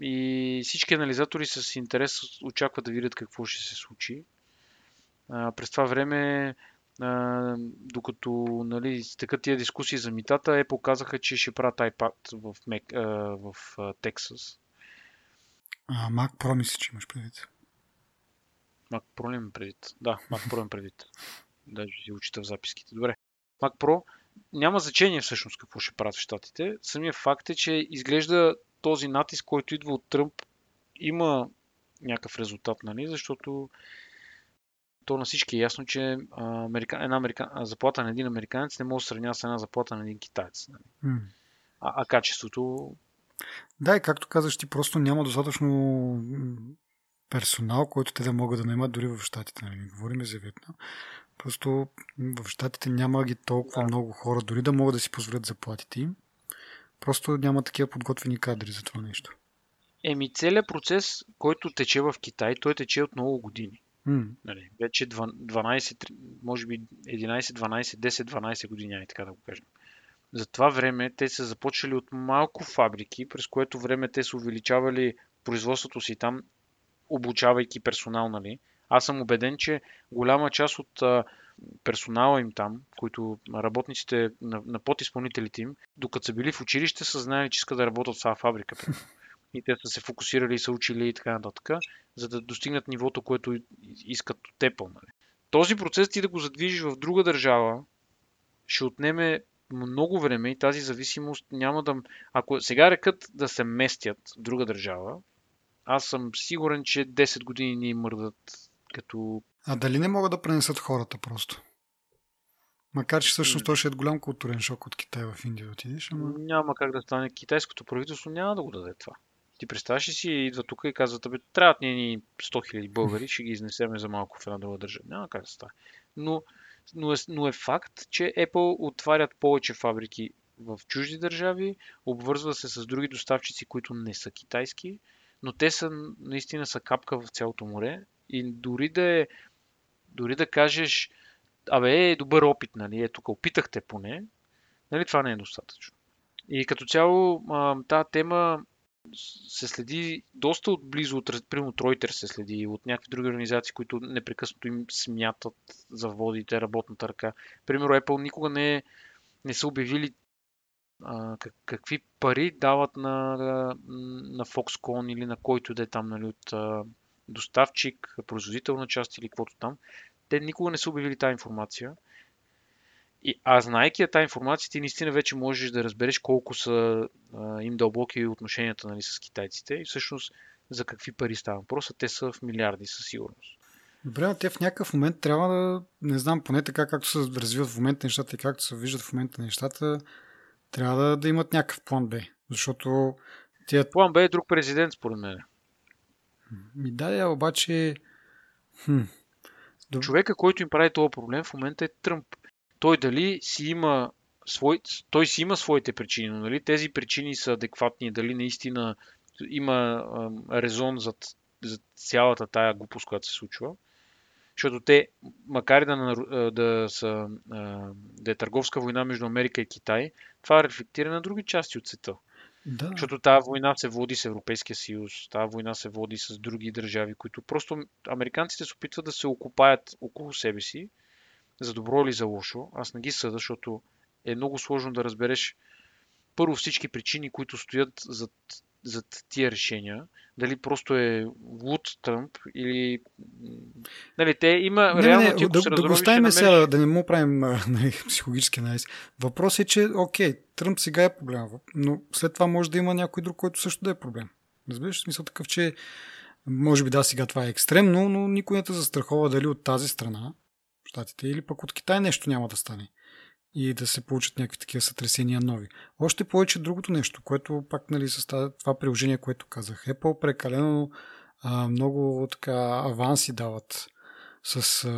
И всички анализатори с интерес очакват да видят какво ще се случи. А, през това време, а, докато нали, стекат тия дискусии за митата, е показаха, че ще правят iPad в, Mac, а, в а, Texas. А, Mac Pro мисля, че имаш предвид. Mac Pro имам предвид. Да, Mac Pro предвид. Даже си учита в записките. Добре. Mac Pro няма значение всъщност какво ще правят в щатите. Самия факт е, че изглежда този натиск, който идва от Тръмп, има някакъв резултат, нали? защото то на всички е ясно, че америка... една америка... заплата на един американец не може да сравнява с една заплата на един китаец. Нали? Mm. А, а качеството. Да, и както казаш, ти просто няма достатъчно персонал, който те да могат да наемат дори в щатите. Нали? Говорим за Вьетнам. Просто в щатите няма ги толкова да. много хора, дори да могат да си позволят заплатите им. Просто няма такива подготвени кадри за това нещо. Еми, целият процес, който тече в Китай, той тече от много години. Mm. Нали, вече 12, може би 11, 12, 10, 12 години, ай така да го кажем. За това време те са започнали от малко фабрики, през което време те са увеличавали производството си там, обучавайки персонал, нали? Аз съм убеден, че голяма част от персонала им там, които работниците на, на подизпълнителите им, докато са били в училище, са знаели, че искат да работят в тази фабрика. И те са се фокусирали и са учили и така нататък, за да достигнат нивото, което искат от Apple. Нали. Този процес ти да го задвижиш в друга държава, ще отнеме много време и тази зависимост няма да... Ако сега рекат да се местят в друга държава, аз съм сигурен, че 10 години ни мърдат като... А дали не могат да пренесат хората просто? Макар, че всъщност той ще е голям културен шок от Китай в Индия отидеш, ама... Няма как да стане. Китайското правителство няма да го даде това. Ти представяш ли си, идва тук и казват, бе, трябват ни 100 000 българи, ще ги изнесеме за малко в една друга държава. Няма как да стане. Но, но, е, но е факт, че Apple отварят повече фабрики в чужди държави, обвързва се с други доставчици, които не са китайски, но те са наистина са капка в цялото море и дори да е, дори да кажеш, абе, е добър опит, нали, е тук опитахте поне, нали, това не е достатъчно. И като цяло тази тема се следи доста отблизо от, примерно Reuters се следи, от някакви други организации, които непрекъснато им смятат за водите работната ръка. Примерно Apple никога не, е, не са обявили какви пари дават на, на Foxconn или на който да е там нали, от доставчик, производител на части или каквото там. Те никога не са обявили тази информация. И, а знаеки тази информация, ти наистина вече можеш да разбереш колко са а, им дълбоки отношенията нали, с китайците и всъщност за какви пари става въпрос. Те са в милиарди със сигурност. Добре, но те в някакъв момент трябва да, не знам, поне така както се развиват в момента нещата и както се виждат в момента нещата, трябва да, да имат някакъв план Б. Защото тия... План Б е друг президент, според мен. Ми да, я, обаче... Хм. Човека, който им прави този проблем в момента е Тръмп. Той дали си има свой... той си има своите причини, но нали тези причини са адекватни, дали наистина има резон за, за цялата тая глупост, която се случва. Защото те, макар и да, да, са, да е търговска война между Америка и Китай, това рефлектира на други части от света. Да. Защото тази война се води с Европейския съюз, тази война се води с други държави, които просто американците се опитват да се окупаят около себе си, за добро или за лошо. Аз не ги съда, защото е много сложно да разбереш първо всички причини, които стоят за зад тия решения. Дали просто е луд Тръмп или... Нали, те има... Не, реално, не, ти, да, се да го оставим намериш... сега, да не му правим нали, психологически анализ. Въпрос е, че окей, Тръмп сега е проблем, но след това може да има някой друг, който също да е проблем. Разбираш? Смисъл такъв, че може би да, сега това е екстремно, но никой не те застрахова дали от тази страна, щатите, или пък от Китай нещо няма да стане и да се получат някакви такива сътресения нови. Още повече другото нещо, което пак нали, с това приложение, което казах. Apple прекалено много така аванси дават с а,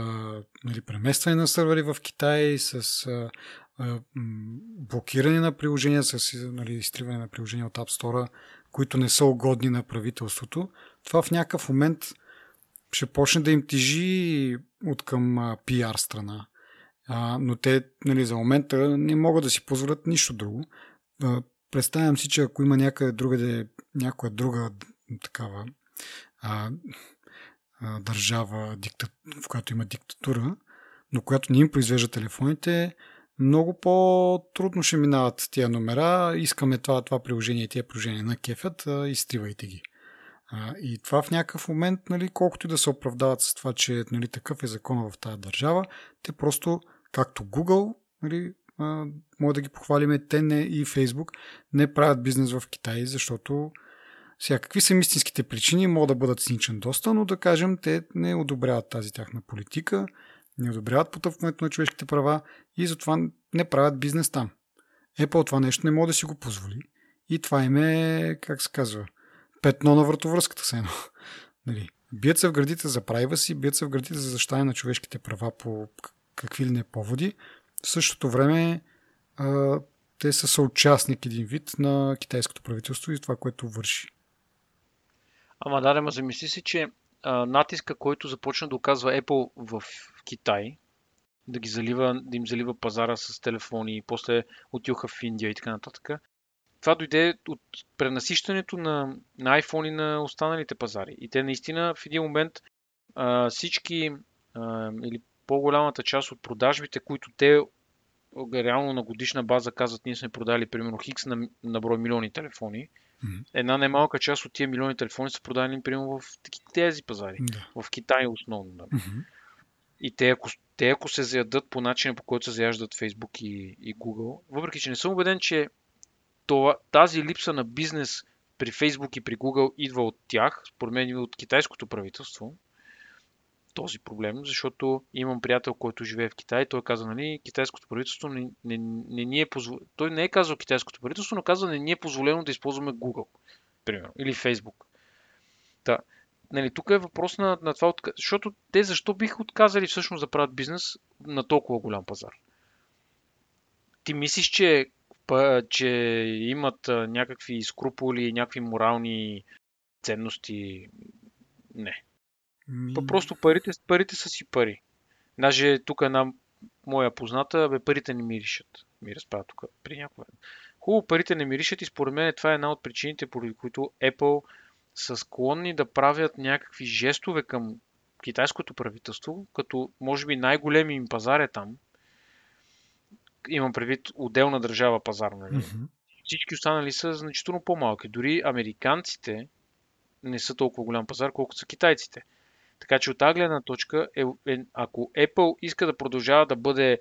нали, преместване на сървъри в Китай, с а, а, блокиране на приложения, с нали, изтриване на приложения от App Store, които не са угодни на правителството. Това в някакъв момент ще почне да им тежи от към а, PR страна. А, но те нали, за момента не могат да си позволят нищо друго. А, представям си, че ако има някъде другаде, някоя друга такава а, а, държава, дикта, в която има диктатура, но която не им произвежда телефоните, много по-трудно ще минават тия номера. Искаме това, това приложение и тия приложения на кефят, изтривайте ги. А, и това в някакъв момент, нали, колкото и да се оправдават с това, че нали, такъв е закон в тази държава, те просто както Google, нали, а, може да ги похвалиме, те не и Facebook не правят бизнес в Китай, защото сега, какви са истинските причини, могат да бъдат циничен доста, но да кажем, те не одобряват тази тяхна политика, не одобряват потъпването на човешките права и затова не правят бизнес там. Apple това нещо не може да си го позволи. И това им е, как се казва, петно на вратовръзката се едно. Нали. Бият се в градите за си, бият се в градите за защитане на човешките права по какви ли не поводи. В същото време а, те са съучастник един вид на китайското правителство и това, което върши. Ама да, ма замисли си, че а, натиска, който започна да оказва Apple в Китай, да, ги залива, да им залива пазара с телефони и после отиха в Индия и така нататък. Това дойде от пренасищането на, на iPhone и на останалите пазари. И те наистина в един момент а, всички а, или по-голямата част от продажбите, които те реално на годишна база казват, ние сме продали примерно хикс на, на брой милиони телефони, mm-hmm. една немалка част от тия милиони телефони са продадени примерно в тези пазари. Да. В Китай основно. Да. Mm-hmm. И те ако, те ако се заядат по начина по който се заяждат Facebook и, и Google, въпреки че не съм убеден, че това, тази липса на бизнес при Facebook и при Google идва от тях, според мен идва от китайското правителство, този проблем, защото имам приятел, който живее в Китай. Той каза, нали, китайското правителство не, не, не ни е позволено. Той не е казал китайското правителство, но каза, не ни е позволено да използваме Google, примерно, или Facebook. Та, нали, тук е въпрос на, на това, защото те защо биха отказали всъщност да правят бизнес на толкова голям пазар? Ти мислиш, че, че имат някакви скруполи, някакви морални ценности? Не. Ми... Просто парите, парите са си пари. Даже тук една моя позната, бе, парите не миришат. Ми разправя тук при някой. Хубаво, парите не миришат и според мен това е една от причините, поради които Apple са склонни да правят някакви жестове към китайското правителство, като може би най-големи им пазар е там. Имам предвид отделна държава пазар, нали? Mm-hmm. Всички останали са значително по-малки. Дори американците не са толкова голям пазар, колкото са китайците. Така че от тази гледна точка, е, е, ако Apple иска да продължава да бъде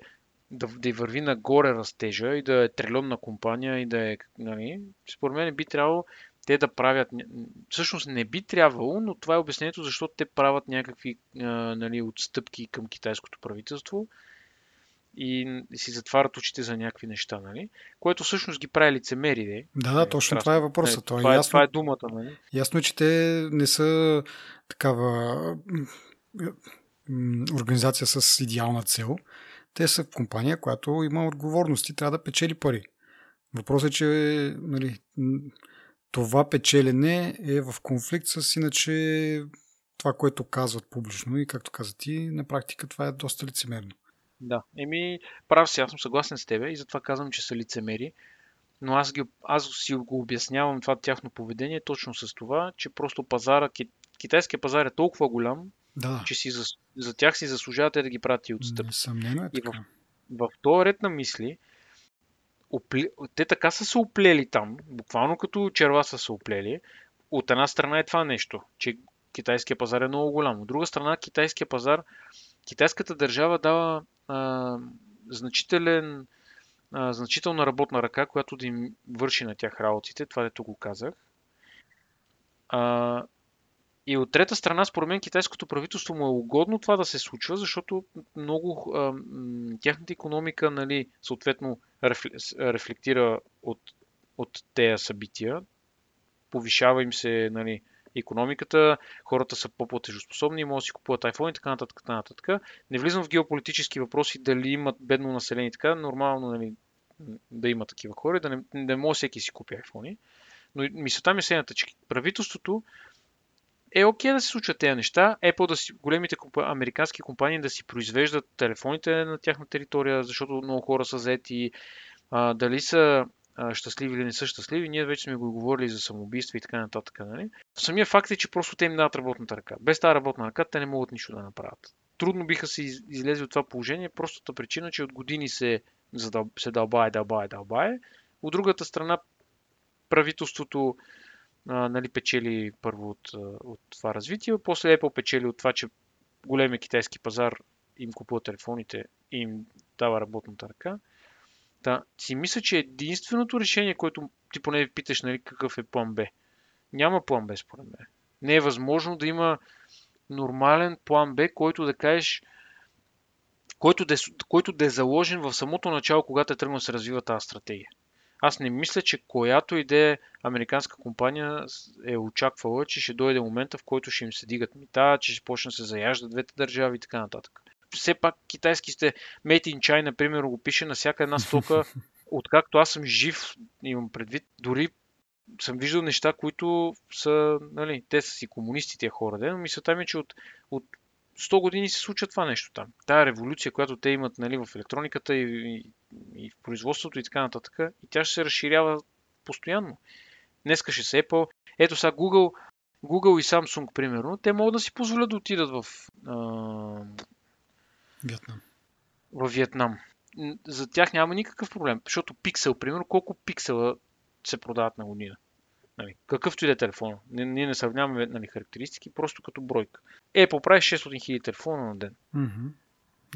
да, да върви нагоре растежа и да е трилионна компания и да е, нали, според мен би трябвало те да правят, всъщност не би трябвало, но това е обяснението, защото те правят някакви нали, отстъпки към китайското правителство и си затварят очите за някакви неща, нали? Което всъщност ги прави лицемери, де. Да, да, точно това е въпросът. Е, това, това, е, ясно, това е думата, нали? Ясно е, че те не са такава организация с идеална цел. Те са компания, която има отговорности, трябва да печели пари. Въпросът е, че нали, това печелене е в конфликт с иначе това, което казват публично и както каза ти, на практика това е доста лицемерно. Да, еми, прав си, аз съм съгласен с тебе и затова казвам, че са лицемери. Но аз, ги, аз си го обяснявам това тяхно поведение точно с това, че просто пазара, китайския пазар е толкова голям, да. че си за, за тях си заслужават да ги правят и отстъпки. Несъмнено е и в, в този ред на мисли, опле... те така са се оплели там, буквално като черва са се оплели. От една страна е това нещо, че китайския пазар е много голям. От друга страна, китайския пазар, китайската държава дава значителен, а, значителна работна ръка, която да им върши на тях работите. Това дето го казах. А, и от трета страна, според мен, китайското правителство му е угодно това да се случва, защото много а, тяхната економика, нали, съответно, рефлектира от, от тези събития. Повишава им се нали, економиката, хората са по-платежоспособни, могат да си купуват iPhone и така нататък, така нататък. Не влизам в геополитически въпроси дали имат бедно население и така, нормално нали, да има такива хора, да не, не може всеки си купи iPhone. Но мисълта ми е следната, че правителството е окей okay да се случват тези неща. Apple да си, големите компа, американски компании да си произвеждат телефоните на тяхна територия, защото много хора са заети. А, дали са щастливи или не са щастливи, ние вече сме го говорили за самоубийства и така нататък. Нали? Самия факт е, че просто те им дадат работната ръка. Без тази работна ръка те не могат нищо да направят. Трудно биха се излезли от това положение, простата причина, че от години се, задъл... се дълбае, дълбае, дълбае. От другата страна, правителството а, нали, печели първо от, от това развитие, после Apple печели от това, че големия китайски пазар им купува телефоните и им дава работната ръка. Та, си мисля, че единственото решение, което ти поне питаш, нали, какъв е план Б. Няма план Б, според мен. Не е възможно да има нормален план Б, който да кажеш, който да, е, който да е заложен в самото начало, когато е тръгнал да се развива тази стратегия. Аз не мисля, че която идея американска компания е очаквала, че ще дойде момента, в който ще им се дигат мита, че ще почне да се заяждат двете държави и така нататък. Все пак китайски сте Made in China, например, го пише на всяка една стока, откакто аз съм жив, имам предвид, дори съм виждал неща, които са, нали, те са си комунисти, тия хора, де, но мисълта ми е, че от, от 100 години се случва това нещо там. Тая революция, която те имат нали, в електрониката и, и, и в производството и така нататък, и тя ще се разширява постоянно. Днеска ще се Apple. Ето сега Google, Google и Samsung, примерно, те могат да си позволят да отидат в а... Вьетнам. В Виетнам. За тях няма никакъв проблем, защото пиксел, примерно, колко пиксела се продават на година? Нали, какъвто и да е телефон. Ние не сравняваме нали, характеристики, просто като бройка. Е, поправи 600 000 телефона на ден. Mm-hmm.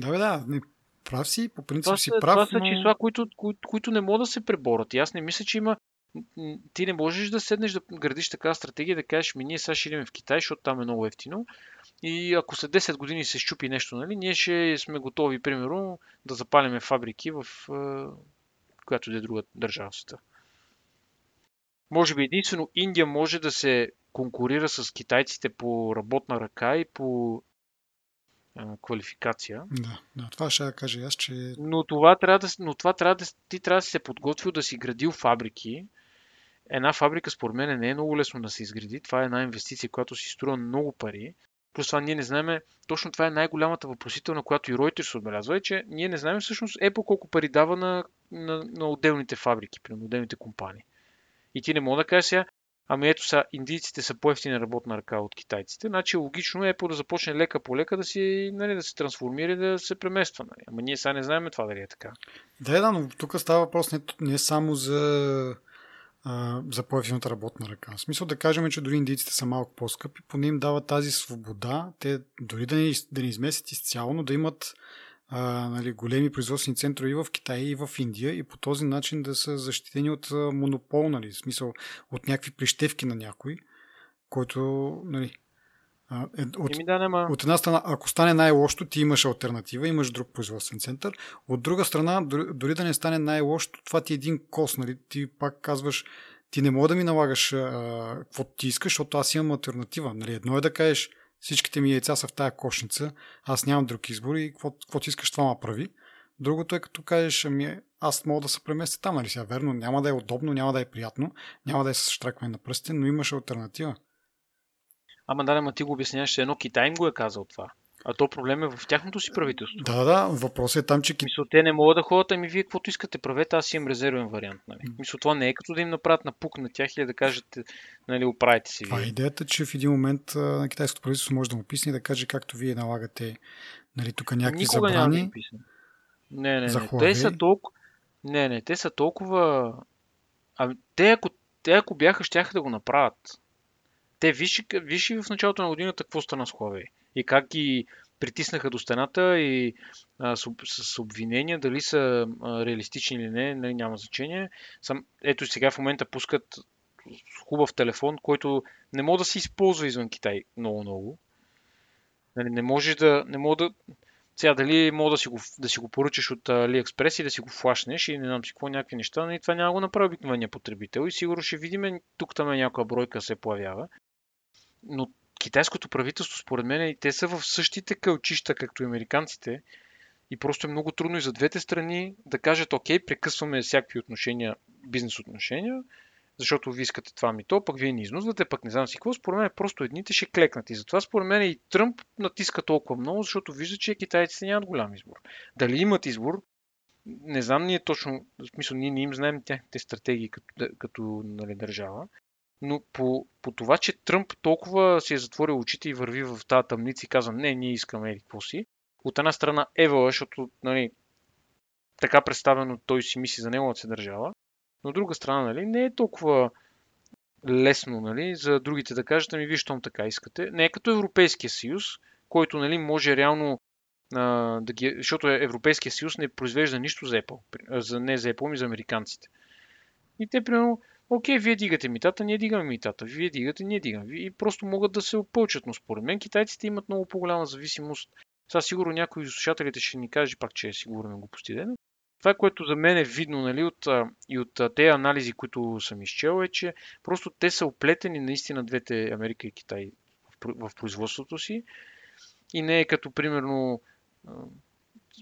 Да, бе, да. Не, прав си, по принцип това си прав. Това са но... числа, които, които, които не могат да се преборят. И аз не мисля, че има ти не можеш да седнеш да градиш така стратегия, да кажеш, ми ние сега ще идем в Китай, защото там е много ефтино. И ако след 10 години се щупи нещо, нали, ние ще сме готови, примерно, да запалиме фабрики в която да е друга държава в света. Може би единствено Индия може да се конкурира с китайците по работна ръка и по а, квалификация. Да, да, това ще кажа аз, че... Но това трябва да, но това трябва да, ти трябва да си се подготвил да си градил фабрики. Една фабрика, според мен, не е много лесно да се изгради. Това е една инвестиция, която си струва много пари. Плюс това ние не знаем, точно това е най-голямата въпросителна, която и Reuters отбелязва, е, че ние не знаем всъщност Apple колко пари дава на, на, на отделните фабрики, при отделните компании. И ти не мога да кажеш сега, ами ето са, индийците са по-ефтина работна ръка от китайците, значи логично е по да започне лека по лека да, си, нали, да се трансформира и да се премества. Нали. Ама ние сега не знаем това дали е така. Да, да, но тук става въпрос не, не само за, за по-ефтината работна ръка. В смисъл да кажем, че дори индийците са малко по-скъпи, поне им дават тази свобода, те дори да не, да не изместят изцяло, но да имат а, нали, големи производствени центрове и в Китай и в Индия и по този начин да са защитени от монопол, нали, в смисъл от някакви прищевки на някой, който нали, е, от, да, нема. от една страна, ако стане най-лошото, ти имаш альтернатива, имаш друг производствен център. От друга страна, дори, дори да не стане най-лошото, това ти е един кос. Нали? Ти пак казваш, ти не мога да ми налагаш какво ти искаш, защото аз имам альтернатива. Нали? Едно е да кажеш, всичките ми яйца са в тая кошница, аз нямам друг избор и какво ти искаш, това ма прави. Другото е като кажеш, ами аз мога да се преместя там, нали сега, верно, няма да е удобно, няма да е приятно, няма да е с штракване на пръстите, но имаш альтернатива. Ама да, ама ти го обясняваш, че едно Китай им го е казал това. А то проблем е в тяхното си правителство. Да, да, въпросът е там, че... Мисля, те не могат да ходят, ами вие каквото искате правете, аз имам резервен вариант. Нали? Мисля, това не е като да им направят напук на тях или да кажете, нали, оправите си. Това е идеята, че в един момент на китайското правителство може да му писне и да каже както вие налагате нали, тук някакви Никога забрани. Няма да не, не, не. Те са толкова, Не, не, те са толкова... А, те, ако, те ако бяха, щяха да го направят. Те виж, виж и в началото на годината какво стана с Huawei. И как ги притиснаха до стената и а, с, с обвинения, дали са а, реалистични или не, нали, няма значение. Сам, ето сега в момента пускат хубав телефон, който не може да се използва извън Китай много-много. Нали, не може да, не може да, сега дали мога да си го, да си го поръчаш от AliExpress и да си го флашнеш и не знам си какво някакви неща, но и това няма го направи обикновения потребител и сигурно ще видим тук там е някоя бройка се появява. Но китайското правителство, според мен, и те са в същите кълчища, както и американците. И просто е много трудно и за двете страни да кажат, окей, прекъсваме всякакви отношения, бизнес отношения, защото ви искате това ми то, пък вие ни изнудвате, пък не знам си какво. Според мен просто едните ще клекнат. И затова според мен и Тръмп натиска толкова много, защото вижда, че китайците нямат голям избор. Дали имат избор, не знам ние точно, в смисъл ние не им знаем тяхните стратегии като, като нали, държава, но по, по това, че Тръмп толкова си е затворил очите и върви в тази тъмница и казва, не, ние искаме еди какво от една страна Евала, защото нали, така представено той си мисли за неговата се държава, но от друга страна, нали, не е толкова лесно нали, за другите да кажат, ами виж, щом така искате. Не е като Европейския съюз, който нали, може реално а, да ги... Защото Европейския съюз не произвежда нищо за Apple. За, не за Apple, ми за американците. И те, примерно, окей, вие дигате митата, ние дигаме митата. Вие дигате, ние дигаме. И просто могат да се опълчат. Но според мен китайците имат много по-голяма зависимост. Сега сигурно някой от слушателите ще ни каже пак, че е сигурно го постидено. Това, което за мен е видно нали, от, и от тези анализи, които съм изчел, е, че просто те са оплетени наистина двете Америка и Китай в, в производството си. И не е като, примерно,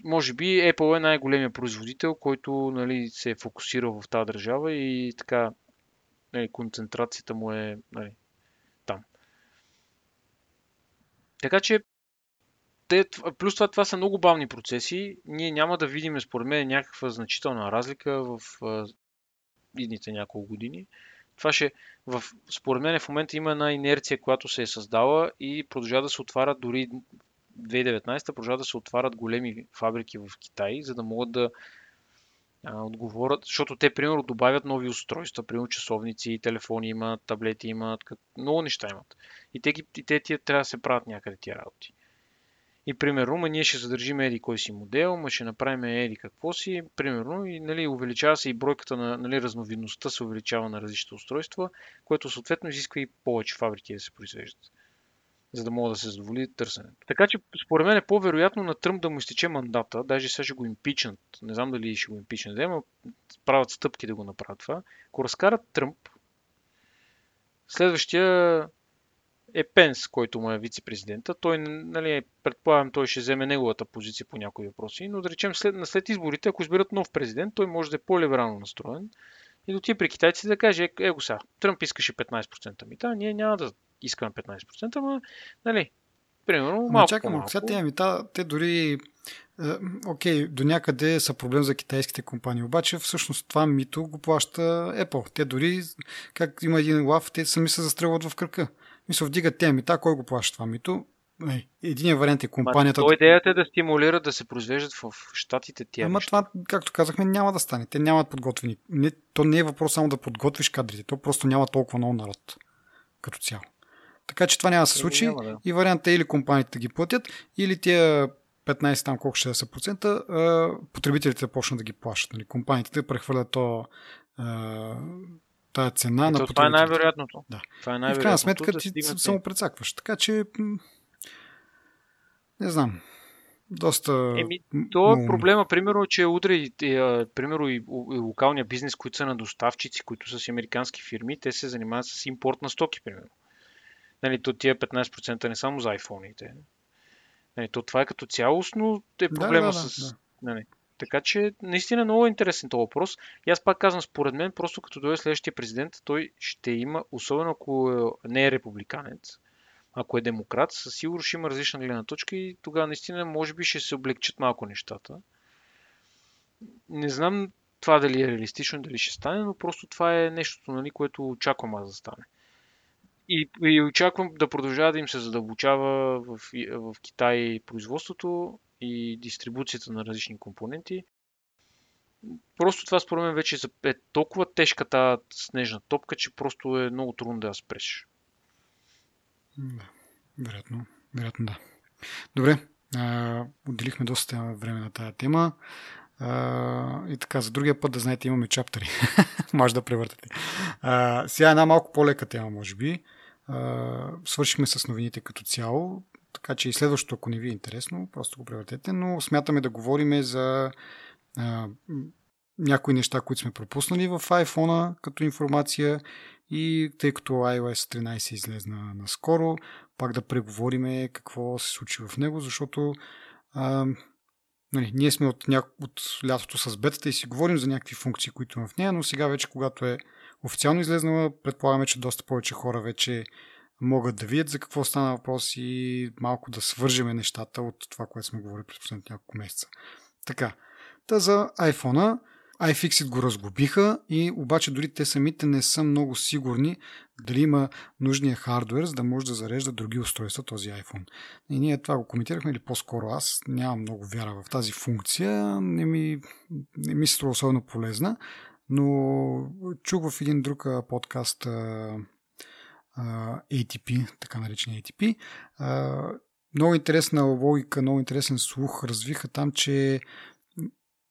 може би Apple е най-големия производител, който нали, се е фокусирал в тази държава и така нали, концентрацията му е нали, там. Така че те, плюс това, това са много бавни процеси. Ние няма да видим, според мен, някаква значителна разлика в идните няколко години. Това ще, в, според мен, в момента има една инерция, която се е създала и продължава да се отварят дори 2019 продължава да се отварят големи фабрики в Китай, за да могат да отговорят, защото те, примерно, добавят нови устройства, примерно часовници, телефони имат, таблети имат, много неща имат. И те, и те, те трябва да се правят някъде тия работи. И примерно, ние ще задържим еди кой си модел, ма ще направим еди какво си, примерно, и нали, увеличава се и бройката на нали, разновидността се увеличава на различните устройства, което съответно изисква и повече фабрики да се произвеждат за да мога да се задоволи търсенето. Така че, според мен е по-вероятно на Тръмп да му изтече мандата, даже сега ще го импичнат, не знам дали ще го импичнат, но правят стъпки да го направят това. Ако разкарат Тръмп, следващия е Пенс, който му е вице-президента. Той, нали, предполагам, той ще вземе неговата позиция по някои въпроси, но да речем след, след изборите, ако изберат нов президент, той може да е по-либерално настроен и да отиде при китайците да каже, е, го сега, Тръмп искаше 15% мита, ние няма да искаме 15%, но, нали, примерно, малко чакам, малко. Сега те, мита, те дори е, окей, до някъде са проблем за китайските компании, обаче всъщност това мито го плаща Apple. Те дори, как има един лав, те сами се застрелват в кръка. Мисля, вдигат те мита, кой го плаща това мито? Единият вариант е компанията. Ма, идеята е да стимулират да се произвеждат в щатите тия. Ама това, както казахме, няма да стане. Те нямат подготвени. Не, то не е въпрос само да подготвиш кадрите. То просто няма толкова много народ като цяло. Така че това няма да се случи. Няма, да. И вариантът е или компаниите да ги платят, или тия 15 там колко ще са процента, потребителите почнат да ги плащат. Нали? Компаниите да прехвърлят то тая цена Ето, на Това е най-вероятното. Да. Това е най-вероятното. И в крайна сметка да ти само прецакваш. Така че не знам. Доста... Еми, то е проблема, примерно, че утре и, примерно, и, и локалния бизнес, които са на доставчици, които са си американски фирми, те се занимават с импорт на стоки, примерно. Нали, то тия 15% не само за iPhone-ите. Нали, то това е като цялостно е проблема да, да, с... Да. Нали, така че наистина е много интересен този въпрос. И аз пак казвам, според мен, просто като дойде следващия президент, той ще има, особено ако не е републиканец, ако е демократ, със сигурност ще има различна гледна точка и тогава наистина може би ще се облегчат малко нещата. Не знам това дали е реалистично, дали ще стане, но просто това е нещото, нали, което очаквам аз да стане. И, и очаквам да продължава да им се задълбочава в, в Китай производството и дистрибуцията на различни компоненти. просто това според мен вече е толкова тежка тази снежна топка, че просто е много трудно да я спреш. Да, вероятно. Вероятно да. Добре, а, отделихме доста време на тази тема. А, и така, за другия път да знаете, имаме чаптери. може да превъртате. А, сега една малко по-лека тема, може би. А, свършихме с новините като цяло, така че и следващото, ако не ви е интересно, просто го превъртете, но смятаме да говорим за а, някои неща, които сме пропуснали в iPhone като информация и тъй като iOS 13 излезна наскоро, пак да преговориме какво се случи в него, защото а, нали, ние сме от, ня... от лятото с бетата и си говорим за някакви функции, които има в нея, но сега вече, когато е официално излезнала, предполагаме, че доста повече хора вече могат да видят за какво стана въпрос и малко да свържеме нещата от това, което сме говорили през последните няколко месеца. Така, та за iPhone iFixit го разгубиха и обаче дори те самите не са много сигурни дали има нужния хардвер, за да може да зарежда други устройства този iPhone. И ние това го коментирахме или по-скоро аз нямам много вяра в тази функция, не ми, не ми се струва особено полезна, но чух в един друг подкаст ATP, така наречен ATP, много интересна логика, много интересен слух развиха там, че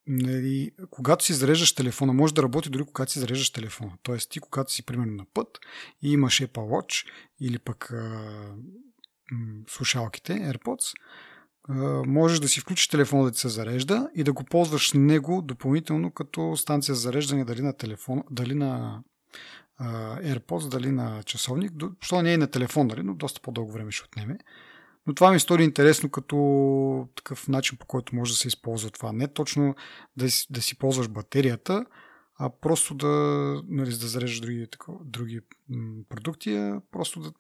нали, когато си зареждаш телефона, може да работи дори когато си зареждаш телефона. Тоест ти, когато си примерно на път и имаш Apple Watch или пък слушалките, AirPods, можеш да си включиш телефона да ти се зарежда и да го ползваш него допълнително като станция за зареждане дали на телефон, дали на AirPods, дали на часовник, защото не е на телефон, дали, но доста по-дълго време ще отнеме. Но това ми стори интересно като такъв начин, по който може да се използва това. Не точно да си, да си ползваш батерията, а просто да, нали, да зареждаш други, други продукти, а просто да,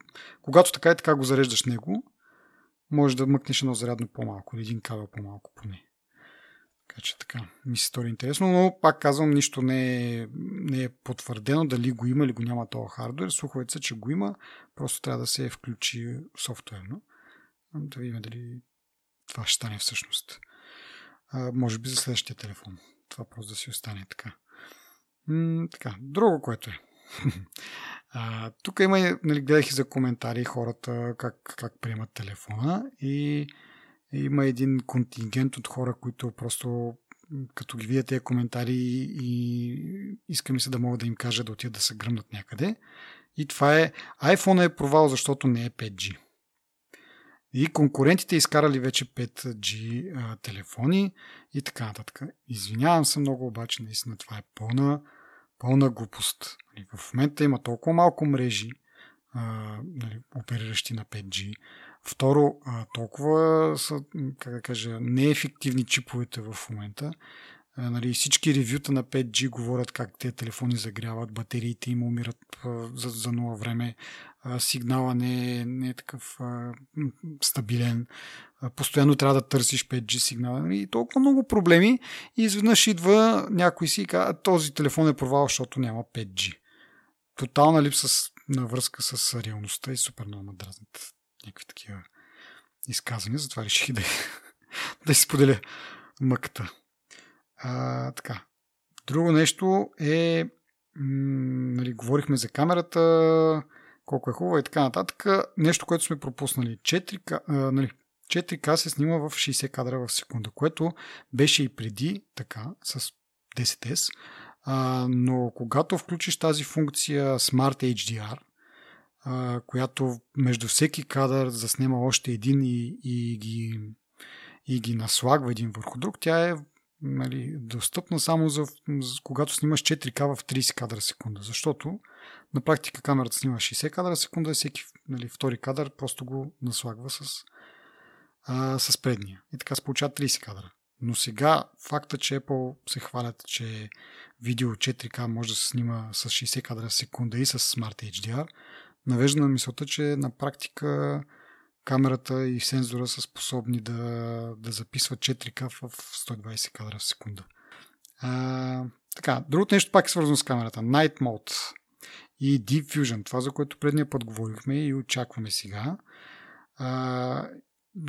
когато така и така го зареждаш него, може да мъкнеш едно зарядно по-малко или един кабел по-малко поне. Така че така, ми се стори интересно, но пак казвам, нищо не е, не е потвърдено дали го има или го няма този хардвер. Слуховете се, че го има, просто трябва да се включи софтуерно. Да видим дали това ще стане всъщност. А, може би за следващия телефон. Това просто да си остане така. М- така, друго, което е. а, тук има, нали, гледах и за коментари хората как, как приемат телефона и има един контингент от хора, които просто като ги видят тези коментари и искаме се да мога да им кажа да отидат да се гръмнат някъде. И това е iPhone е провал, защото не е 5G. И конкурентите изкарали вече 5G а, телефони и така нататък. Извинявам се много, обаче наистина това е пълна, пълна глупост. Нали, в момента има толкова малко мрежи, нали, опериращи на 5G. Второ, толкова са, как да кажа, неефективни чиповете в момента. Нали, всички ревюта на 5G говорят как те телефони загряват, батериите им умират за, за нова време, сигнала не е, не е такъв а, стабилен, постоянно трябва да търсиш 5G сигнала нали, и толкова много проблеми и изведнъж идва някой си и казва, този телефон е провал, защото няма 5G. Тотална липса на връзка с реалността и супер много надразнят някакви такива изказвания, затова реших да, да си мъката. А, така. Друго нещо е, м- нали, говорихме за камерата, колко е хубава и така нататък. Нещо, което сме пропуснали. 4K, а, нали, 4K се снима в 60 кадра в секунда, което беше и преди така с 10S. А, но когато включиш тази функция Smart HDR, а, която между всеки кадър заснема още един и, и, ги, и ги наслагва един върху друг, тя е нали, достъпна само за, за когато снимаш 4К в 30 кадра секунда, защото на практика камерата снима 60 кадра секунда и всеки нали, втори кадър просто го наслагва с, а, с предния. И така се получава 30 кадра. Но сега факта, че Apple се хвалят, че видео 4K може да се снима с 60 кадра в секунда и с Smart HDR, навежда на мисълта, че на практика камерата и сензора са способни да, да записват 4К в 120 кадра в секунда. А, така, другото нещо пак е свързано с камерата. Night Mode и Deep Fusion. Това, за което предния път говорихме и очакваме сега. А,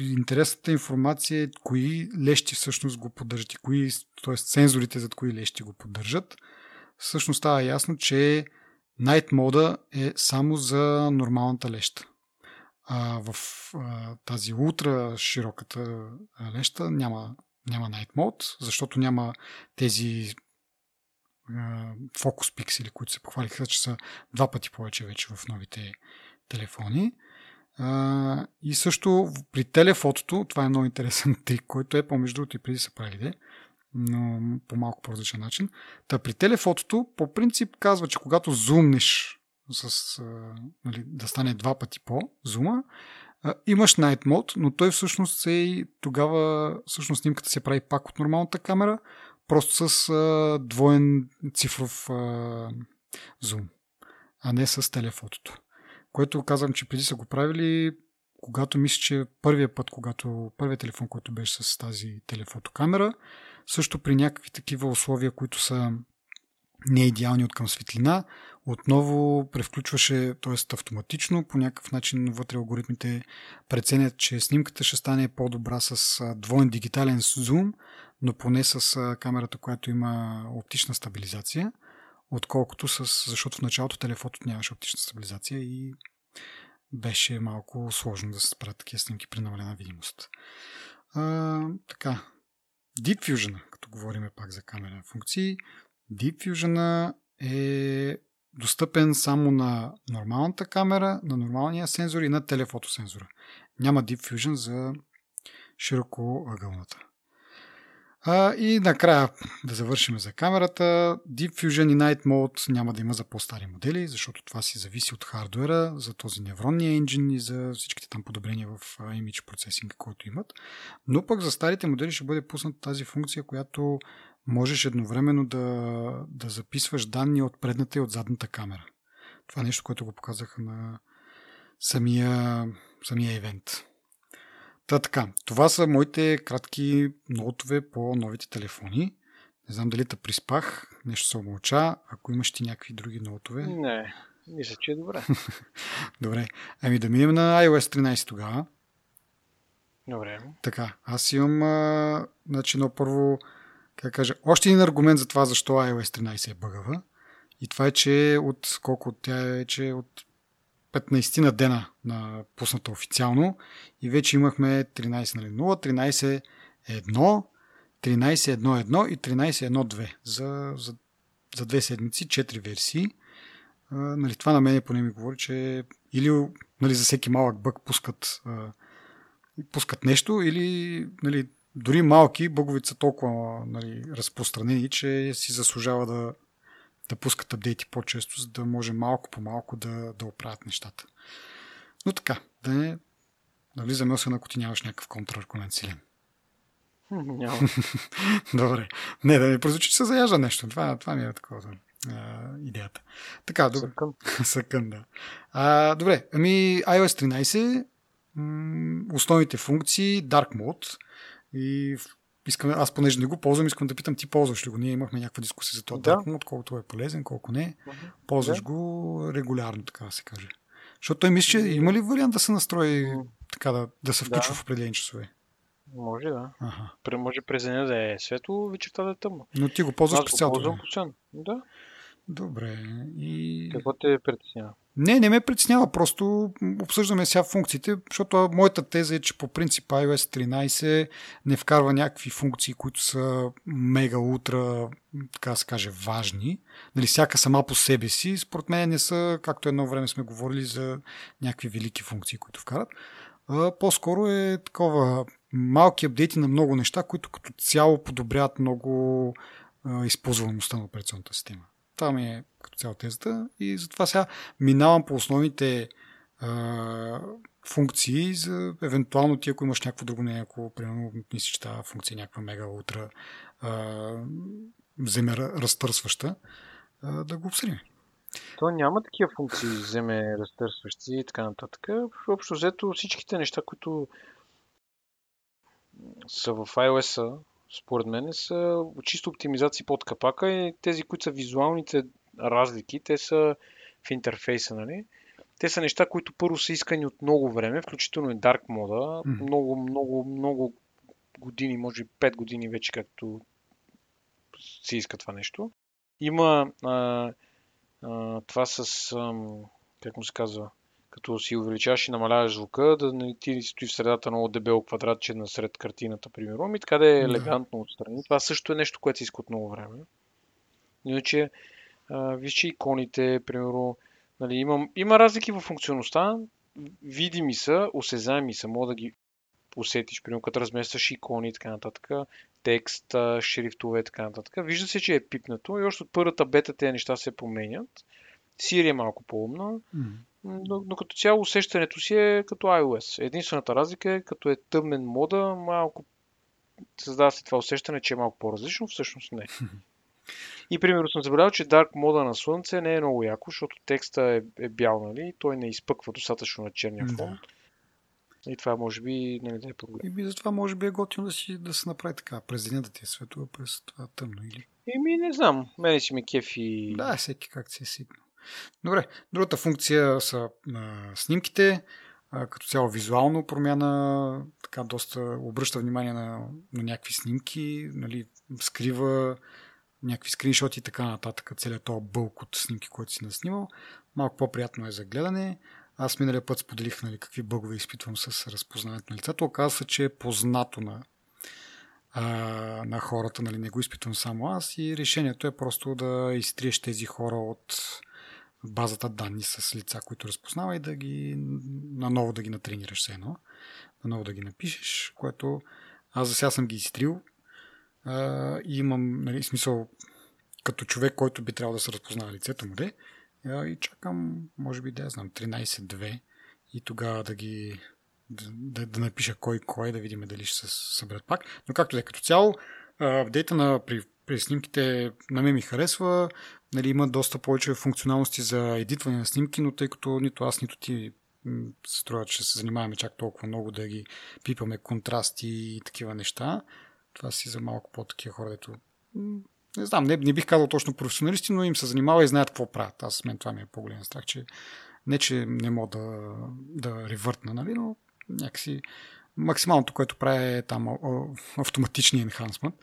интересната информация е кои лещи всъщност го поддържат и кои, т.е. сензорите зад кои лещи го поддържат. Всъщност става ясно, че Night мода е само за нормалната леща. А в а, тази ултра широката леща няма, няма Night Mode, защото няма тези фокус пиксели, които се похвалиха, че са два пъти повече вече в новите телефони. А, и също при телефотото, това е много интересен трик, който е по-между другото и преди са правили, но по малко по-различен начин. Та при телефотото по принцип казва, че когато зумнеш с, а, нали, да стане два пъти по зума, имаш Night Mode, но той всъщност е и тогава всъщност снимката се прави пак от нормалната камера, просто с а, двоен цифров а, зум, а не с телефотото. Което казвам, че преди са го правили, когато мисля, че първия път, когато първият телефон, който беше с тази телефотокамера, също при някакви такива условия, които са не идеални от към светлина, отново превключваше, т.е. автоматично, по някакъв начин вътре алгоритмите преценят, че снимката ще стане по-добра с двоен дигитален зум, но поне с камерата, която има оптична стабилизация, отколкото с... защото в началото телефото нямаше оптична стабилизация и беше малко сложно да се правят такива снимки при намалена видимост. А, така, Deep Fusion, като говорим пак за камера функции, Deep Fusion е достъпен само на нормалната камера, на нормалния сензор и на телефотосензора. Няма Deep Fusion за широко ъгълната. А, и накрая да завършим за камерата. Deep Fusion и Night Mode няма да има за по-стари модели, защото това си зависи от хардуера, за този невронния енджин и за всичките там подобрения в image процесинг, който имат. Но пък за старите модели ще бъде пусната тази функция, която можеш едновременно да, да записваш данни от предната и от задната камера. Това е нещо, което го показаха на самия, самия ивент. Та така, това са моите кратки нотове по новите телефони. Не знам дали те приспах, нещо се омълча. Ако имаш ти някакви други нотове. Не, мисля, че е добре. добре. Ами да минем на iOS 13 тогава. Добре. Така, аз имам, а, значи, но първо, как кажа, още един аргумент за това, защо iOS 13 е бъгава. И това е, че от колко тя е, че от 15 на дена на пусната официално и вече имахме 13 нали, 0, 13 1, 13 1 и 13 1 за, за, за две седмици, 4 версии. А, нали, това на мен поне ми говори, че или нали, за всеки малък бък пускат, а, пускат нещо, или нали, дори малки бъговици са толкова нали, разпространени, че си заслужава да, да пускат апдейти по-често, за да може малко по малко да, да оправят нещата. Но така, да не навлизаме, освен ако ти нямаш някакъв контраргумент силен. Няма. добре. Не, да ми прозвучи, че се заяжда нещо. Това, това ми е такова а, идеята. Така, добре. Съкън. Съкън, да. А, добре, ами iOS 13 м- основните функции Dark Mode и искам, аз понеже не го ползвам, искам да питам ти ползваш ли го. Ние имахме някаква дискусия за това Да. Dark Mode, е полезен, колко не. Ползваш Да. го регулярно, така да се каже. Защото той мисля, че има ли вариант да се настрои така да, да се включва Да. в определени часове? Може да. Ага. Пре- Може през деня да е светло, вечерта да е тъмно. Но ти го ползваш през цялото време. Да. Добре. И... Какво те притеснява? Не, не ме притеснява, просто обсъждаме сега функциите, защото моята теза е, че по принцип iOS 13 не вкарва някакви функции, които са мега, ултра, така да се каже, важни. Нали, всяка сама по себе си, според мен не са, както едно време сме говорили за някакви велики функции, които вкарат. А, по-скоро е такова малки апдейти на много неща, които като цяло подобряват много а, използваемостта на операционната система. Това ми е като цяло тезата и затова сега минавам по основните а, функции за евентуално ти, ако имаш някакво друго мнение, ако примерно мислиш, че тази функция е някаква мега утра а, вземе разтърсваща, а, да го обсъдим. То няма такива функции, вземе разтърсващи и така нататък. Общо взето всичките неща, които са в iOS, според мен, са чисто оптимизации под капака и тези, които са визуалните разлики, те са в интерфейса, нали? те са неща, които първо са искани от много време, включително и Dark мода. Mm. Много, много, много години, може би 5 години вече, както се иска това нещо. Има а, а, това с, а, как му се казва, като си увеличаваш и намаляваш звука, да не ти стои в средата много дебело квадратче насред картината, примерно, и така да е елегантно отстрани. Това също е нещо, което се иска от много време. Иначе, виж, че иконите, примерно, нали, има, има разлики в функционалността, видими са, осезаеми са, мога да ги усетиш, примерно като разместваш икони и така нататък, текст, шрифтове и така нататък. Вижда се, че е пипнато и още от първата бета тези неща се променят. Siri е малко по-умна, но, но като цяло усещането си е като iOS. Единствената разлика е, като е тъмен мода, малко създава се това усещане, че е малко по-различно, всъщност не. И примерно съм забелязал, че Dark мода на Слънце не е много яко, защото текста е, е бял, нали? Той не изпъква достатъчно на черния фон. Да. И това може би нали, да е проблем. И затова може би е готино да, си, да се направи така, през деня да ти е светло, през това тъмно или... Еми, не знам. Мене си ме кефи. Да, всеки как си е сигнал. Добре, другата функция са а, снимките. А, като цяло визуално промяна, така доста обръща внимание на, на някакви снимки, нали, скрива някакви скриншоти и така нататък, целият този бълк от снимки, който си наснимал. Малко по-приятно е за гледане. Аз миналия път споделих нали, какви бъгове изпитвам с разпознаването на лицата. Оказва се, че е познато на, а, на хората, нали, не го изпитвам само аз и решението е просто да изтриеш тези хора от базата данни с лица, които разпознава и да ги наново да ги натренираш все едно, наново да ги напишеш, което аз за сега съм ги изтрил и имам нали, смисъл като човек, който би трябвало да се разпознава лицето му, де, и чакам, може би, да знам, 13-2 и тогава да ги да, да, да напиша кой кой, да видим дали ще се съберат пак. Но както да е като цяло, апдейта на при, при снимките на мен ми харесва. Нали, има доста повече функционалности за едитване на снимки, но тъй като нито аз, нито ти се струва, че се занимаваме чак толкова много да ги пипаме контрасти и такива неща. Това си за малко по-такива хора, дето не знам, не, не бих казал точно професионалисти, но им се занимава и знаят какво правят. Аз мен това ми е по-голям страх, че не, че не мога да, да ревъртна, нали, но някакси максималното, което прави е там автоматичния енхансмент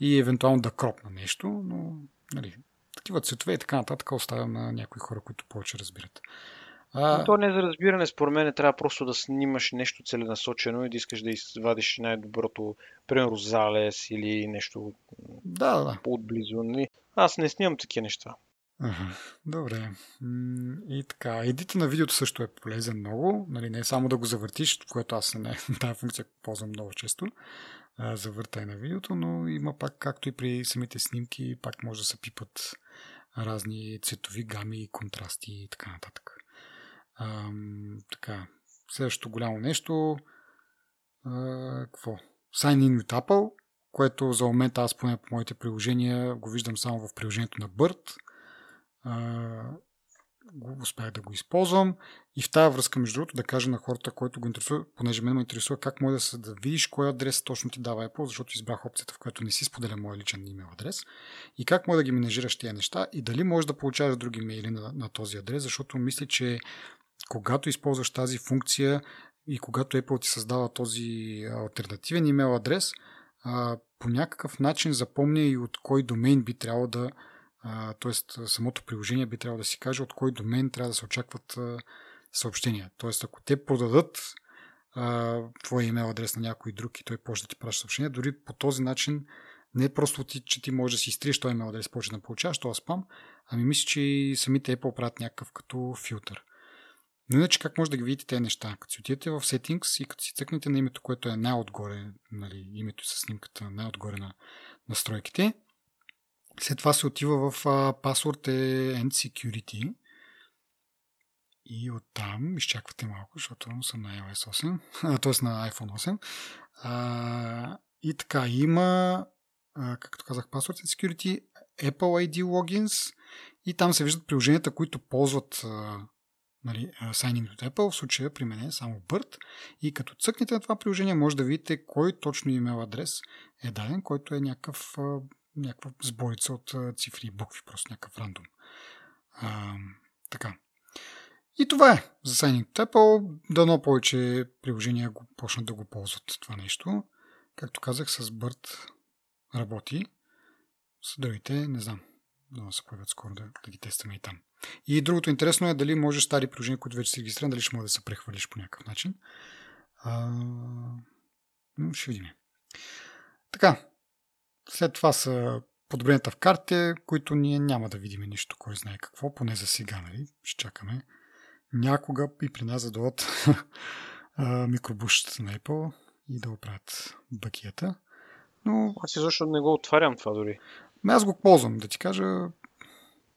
и евентуално да кропна нещо, но нали, такива цветове и така нататък оставям на някои хора, които повече разбират. А... То не е за разбиране, според мен трябва просто да снимаш нещо целенасочено и да искаш да извадиш най-доброто, примерно залез или нещо да, да. по-отблизо. Нали? Аз не снимам такива неща. Ага, добре. И така, едита на видеото също е полезен много. Нали, не е само да го завъртиш, което аз не тази функция ползвам много често. Завъртай на видеото, но има пак, както и при самите снимки, пак може да се пипат разни цветови гами, контрасти и така нататък. Ам, така, следващото голямо нещо. А, какво? Sign in with Apple, което за момента аз поне по моите приложения го виждам само в приложението на Bird. А, го успях да го използвам. И в тази връзка, между другото, да кажа на хората, които го интересува, понеже мен ме интересува как може да, се, да видиш кой адрес точно ти дава Apple, защото избрах опцията, в която не си споделя моя личен имейл адрес. И как може да ги менежираш тези неща и дали можеш да получаваш други мейли на, на този адрес, защото мисля, че когато използваш тази функция и когато Apple ти създава този альтернативен имейл адрес, по някакъв начин запомня и от кой домен би трябвало да, т.е. самото приложение би трябвало да си каже от кой домен трябва да се очакват съобщения. Т.е. ако те продадат твоя имейл адрес на някой друг и той почне да ти праща съобщения, дори по този начин не просто ти, че ти можеш да си изтриеш този имейл адрес, почне да получаваш този спам, ами мисля, че и самите Apple правят някакъв като филтър. Но иначе как може да ги видите тези неща? Като си отидете в Settings и като си цъкнете на името, което е най-отгоре, нали, името с снимката най-отгоре на настройките, след това се отива в Password and Security и оттам изчаквате малко, защото съм на iOS 8, т.е. на iPhone 8. А, и така, има, а, както казах, Password and Security, Apple ID Logins и там се виждат приложенията, които ползват а, нали, Signing от Apple, в случая при мен е само BIRD и като цъкнете на това приложение може да видите кой точно имейл адрес е даден, който е някакъв, някаква сборица от цифри и букви, просто някакъв рандом. А, така. И това е за Signing to Apple. Дано повече приложения го почнат да го ползват това нещо. Както казах, с Bird работи. С другите не знам. Да се появят скоро да, да ги тестваме и там. И другото интересно е дали можеш стари приложения, които вече си регистриран, дали ще може да се прехвърлиш по някакъв начин. А, ще видим. Така. След това са подобренията в картите, които ние няма да видим нищо, кой знае какво, поне за сега, нали? Ще чакаме някога и при нас да дойдат микробушата на Apple и да оправят бакията. Но... Аз изобщо не го отварям това дори. Аз го ползвам, да ти кажа.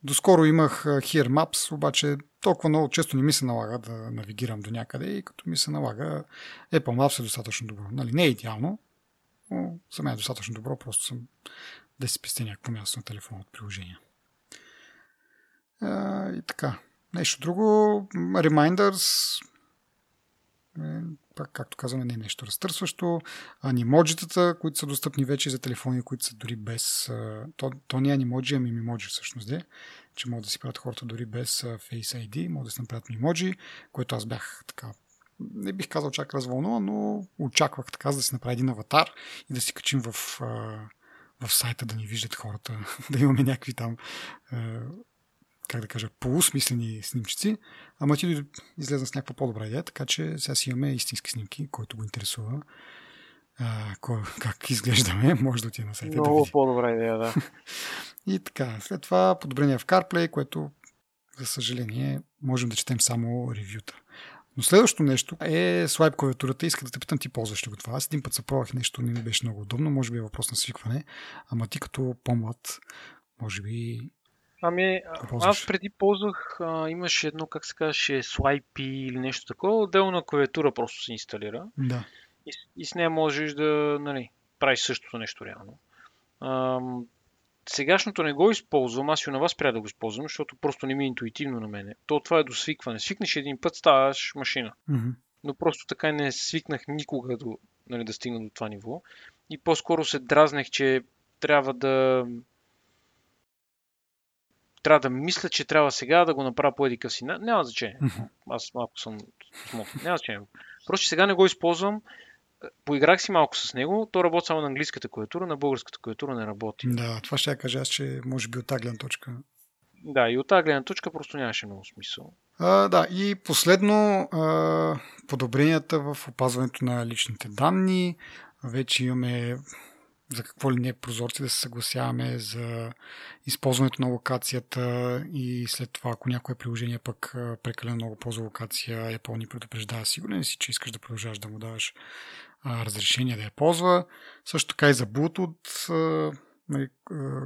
Доскоро имах Here Maps, обаче толкова много често не ми се налага да навигирам до някъде и като ми се налага Apple Maps е достатъчно добро. Нали, не е идеално, но за мен е достатъчно добро, просто съм да си пестя някакво място на телефон от приложения. А, и така. Нещо друго, Reminders, е, пак, както казваме, не е нещо разтърсващо. Анимоджитата, които са достъпни вече за телефони, които са дори без... То, то не е анимоджи, ами мимоджи всъщност, де, че могат да си правят хората дори без Face ID, могат да си направят мимоджи, което аз бях така не бих казал чак развълнуван, но очаквах така, за да си направя един аватар и да си качим в, в сайта да ни виждат хората, да имаме някакви там как да кажа, полусмислени снимчици, ама ти излезна с някаква по-добра идея, така че сега си имаме истински снимки, който го интересува. А, кой, как изглеждаме, може да отиде на сайта. Много да по-добра идея, да. и така, след това подобрение в CarPlay, което, за съжаление, можем да четем само ревюта. Но следващото нещо е слайп клавиатурата. Иска да те питам, ти ползваш ли го това? Аз един път се пробвах нещо, не ми беше много удобно. Може би е въпрос на свикване. Ама ти като по-млад, може би Ами, аз преди ползвах, а, имаше едно, как се казваше, Swipe или нещо такова, отделна клавиатура просто се инсталира. Да. И, и с нея можеш да, нали, правиш същото нещо реално. А, сегашното не го използвам, аз и на вас спря да го използвам, защото просто не ми е интуитивно на мене. То това е до свикване. Свикнеш един път, ставаш машина. Mm-hmm. Но просто така не свикнах никога до, нали, да стигна до това ниво. И по-скоро се дразнех, че трябва да трябва да мисля, че трябва сега да го направя по едикъв си. Няма значение. Аз малко съм смотан. Няма значение. Просто сега не го използвам. Поиграх си малко с него. То работи само на английската клавиатура, на българската клавиатура не работи. Да, това ще я кажа аз, че може би от тази гледна точка. Да, и от тази гледна точка просто нямаше много смисъл. А, да, и последно а, подобренията в опазването на личните данни. Вече имаме за какво ли не прозорци да се съгласяваме за използването на локацията и след това, ако някое приложение пък прекалено много ползва локация, Apple ни предупреждава сигурен си, че искаш да продължаваш да му даваш разрешение да я ползва. Също така и за Bluetooth, нали,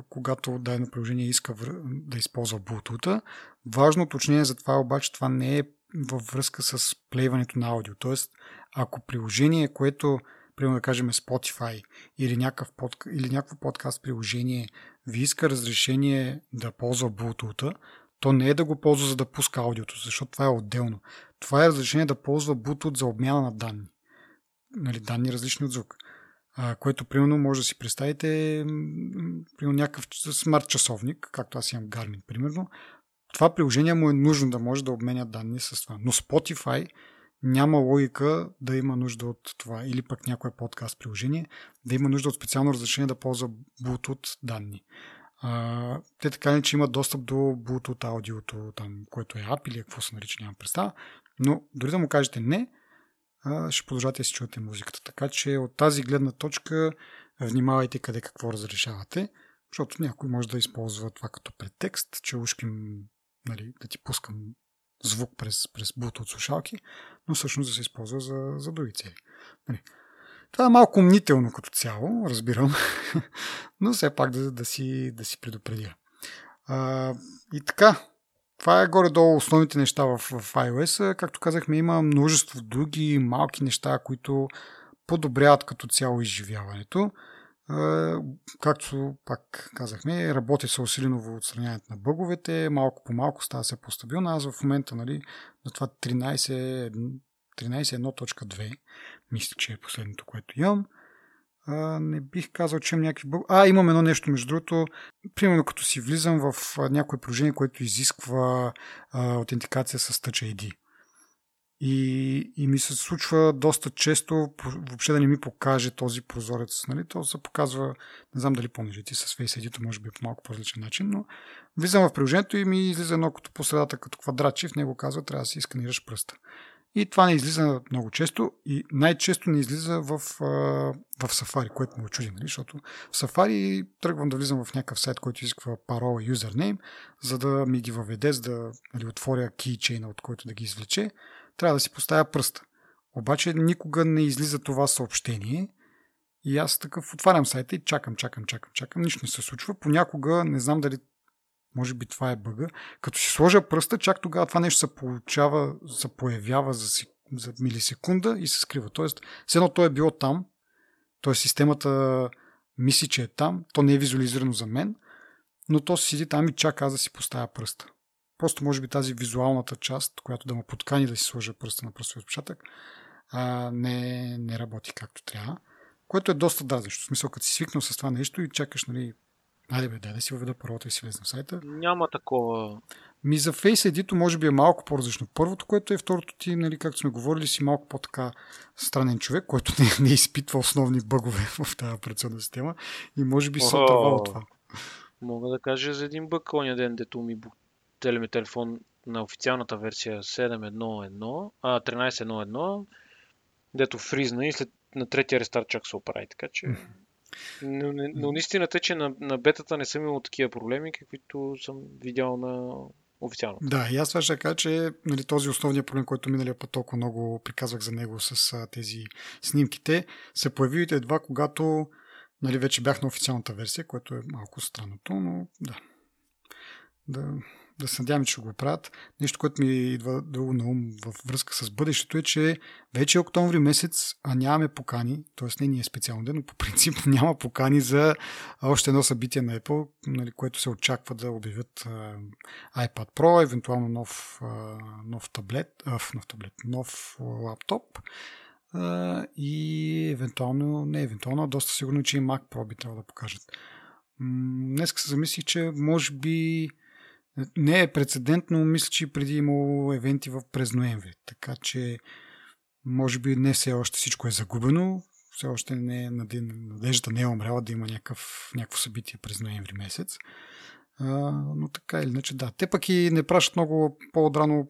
когато дадено приложение иска да използва Bluetooth. Важно уточнение за това обаче, това не е във връзка с плейването на аудио. Тоест, ако приложение, което примерно да кажем Spotify или, някакъв под, или някакво подкаст приложение ви иска разрешение да ползва Bluetooth, то не е да го ползва за да пуска аудиото, защото това е отделно. Това е разрешение да ползва Bluetooth за обмяна на данни. Нали, данни различни от звук. А, което, примерно, може да си представите примерно, някакъв смарт часовник, както аз имам Garmin, примерно. Това приложение му е нужно да може да обменя данни с това. Но Spotify няма логика да има нужда от това. Или пък някое подкаст приложение да има нужда от специално разрешение да ползва Bluetooth данни. А, те така не, че имат достъп до Bluetooth аудиото, там, което е app или какво се нарича, нямам представа. Но дори да му кажете не, ще продължате да си чувате музиката. Така че от тази гледна точка внимавайте къде какво разрешавате, защото някой може да използва това като претекст, че ушким нали, да ти пускам звук през, през Bluetooth слушалки, но всъщност да се използва за, за други цели. Нали. Това е малко умнително като цяло, разбирам, но все пак да, да, си, да си предупредя. А, и така, това е горе-долу основните неща в, в iOS. Както казахме, има множество други малки неща, които подобряват като цяло изживяването. Както пак казахме, работи се усилено в отстраняването на бъговете, малко по малко става се по-стабилно. Аз в момента нали, на това 13.1.2, мисля, че е последното, което имам. А, не бих казал, че имам някакви. А, имам едно нещо, между другото. Примерно, като си влизам в някое приложение, което изисква а, аутентикация с Touch ID. И, и ми се случва доста често въобще да не ми покаже този прозорец. Нали? То се показва, не знам дали помниш ти с Face ID, може би по малко по-различен начин, но влизам в приложението и ми излиза едно като по средата, като квадратче, в него казва трябва да си сканираш пръста. И това не излиза много често и най-често не излиза в, в Safari, което му очуди, нали? защото в Safari тръгвам да влизам в някакъв сайт, който изисква парола и юзернейм, за да ми ги въведе, за да нали, отворя keychain, от който да ги извлече трябва да си поставя пръста. Обаче никога не излиза това съобщение и аз такъв отварям сайта и чакам, чакам, чакам, чакам. Нищо не се случва. Понякога, не знам дали може би това е бъга. Като си сложа пръста, чак тогава това нещо се получава, се появява за, си, за милисекунда и се скрива. Тоест, все едно то е било там, т.е. системата мисли, че е там, то не е визуализирано за мен, но то си седи там и чака аз да си поставя пръста. Просто може би тази визуалната част, която да ме подкани да си сложа пръста на пръстовия отпечатък, не, не работи както трябва. Което е доста дразнещо. В смисъл, като си свикнал с това нещо и чакаш, нали, Айде бе, дай да си въведа паролата и си влезна в сайта. Няма такова. Ми за Face ID може би е малко по-различно. Първото, което е второто ти, нали, както сме говорили, си малко по-така странен човек, който не, не изпитва основни бъгове в тази операционна система и може би се отърва от това. Мога да кажа за един бък, оня ден, дето ми телеми телефон на официалната версия 7.1.1, а 13.1.1, дето фризна и след на третия рестарт чак се оправи, така че... Но, но, но истината е, че на, на бетата не съм имал такива проблеми, каквито съм видял на официално. Да, и аз това ще кажа, че нали, този основният проблем, който миналия път толкова много приказвах за него с а, тези снимките, се появи едва когато нали, вече бях на официалната версия, което е малко странното, но да. Да, да се надяваме, че го правят. Нещо, което ми идва друго на ум във връзка с бъдещето е, че вече е октомври месец, а нямаме покани, т.е. не ние специално ден, но по принцип няма покани за още едно събитие на Apple, нали, което се очаква да обявят uh, iPad Pro, евентуално нов, uh, нов таблет, uh, нов таблет, нов лаптоп uh, и евентуално, не евентуално, доста сигурно, че и Mac Pro би трябвало да покажат. Днес се замислих, че може би не е прецедент, но мисля, че преди имало евенти в през ноември. Така че, може би не все още всичко е загубено. Все още не е, надеждата не е умряла да има някакъв, някакво събитие през ноември месец. А, но така или иначе, да. Те пък и не пращат много по-отрано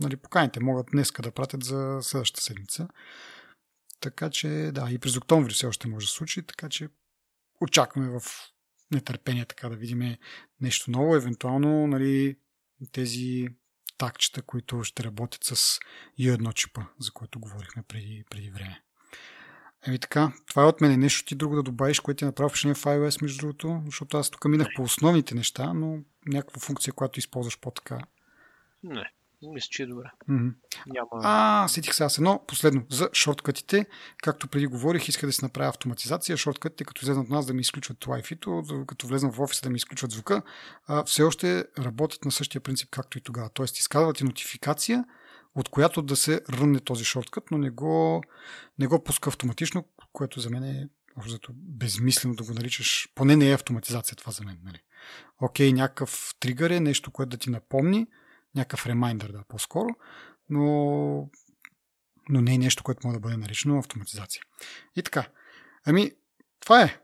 нали, поканите. Могат днеска да пратят за следващата седмица. Така че, да, и през октомври все още може да случи, така че очакваме в нетърпение така да видим нещо ново, евентуално нали, тези такчета, които ще работят с U1 чипа, за което говорихме преди, преди време. Еми така, това е от мен. Нещо ти друго да добавиш, което ти направи впечатление в iOS, между другото, защото аз тук минах по основните неща, но някаква функция, която използваш по-така. Не. Мисля, че е добре. Mm-hmm. Няма... А, сетих сега с едно последно. За шорткътите, както преди говорих, иска да си направя автоматизация. Шорткътите, като влезнат от нас да ми изключват Wi-Fi, като влезнат в офиса да ми изключват звука, а, все още работят на същия принцип, както и тогава. Тоест, изказват и нотификация, от която да се рънне този шорткът, но не го, не го пуска автоматично, което за мен е общо безмислено да го наричаш. Поне не е автоматизация това за мен. Нали? Окей, някакъв тригър е нещо, което да ти напомни, някакъв ремайндър, да, по-скоро, но, но не е нещо, което може да бъде наречено автоматизация. И така. Ами, това е.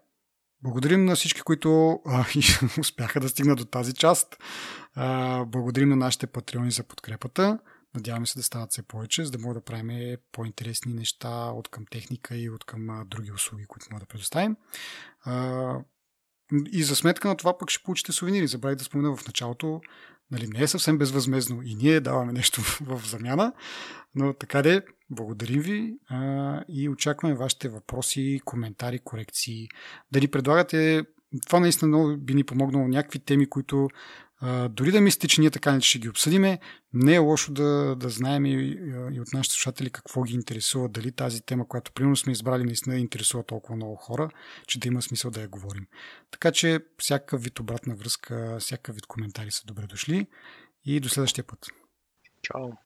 Благодарим на всички, които а, успяха да стигнат до тази част. А, благодарим на нашите патреони за подкрепата. Надяваме се да стават все повече, за да мога да правим по-интересни неща от към техника и от към а, други услуги, които мога да предоставим. А, и за сметка на това пък ще получите сувенири. Забравих да спомена в началото нали, не е съвсем безвъзмезно и ние даваме нещо в замяна, но така де, благодарим ви а, и очакваме вашите въпроси, коментари, корекции. Дали предлагате, това наистина много би ни помогнало някакви теми, които дори да мислите, че ние така не ще ги обсъдиме, не е лошо да, да знаем и, и от нашите слушатели какво ги интересува, дали тази тема, която примерно сме избрали, наистина интересува толкова много хора, че да има смисъл да я говорим. Така че всякакъв вид обратна връзка, всякакъв вид коментари са добре дошли и до следващия път. Чао!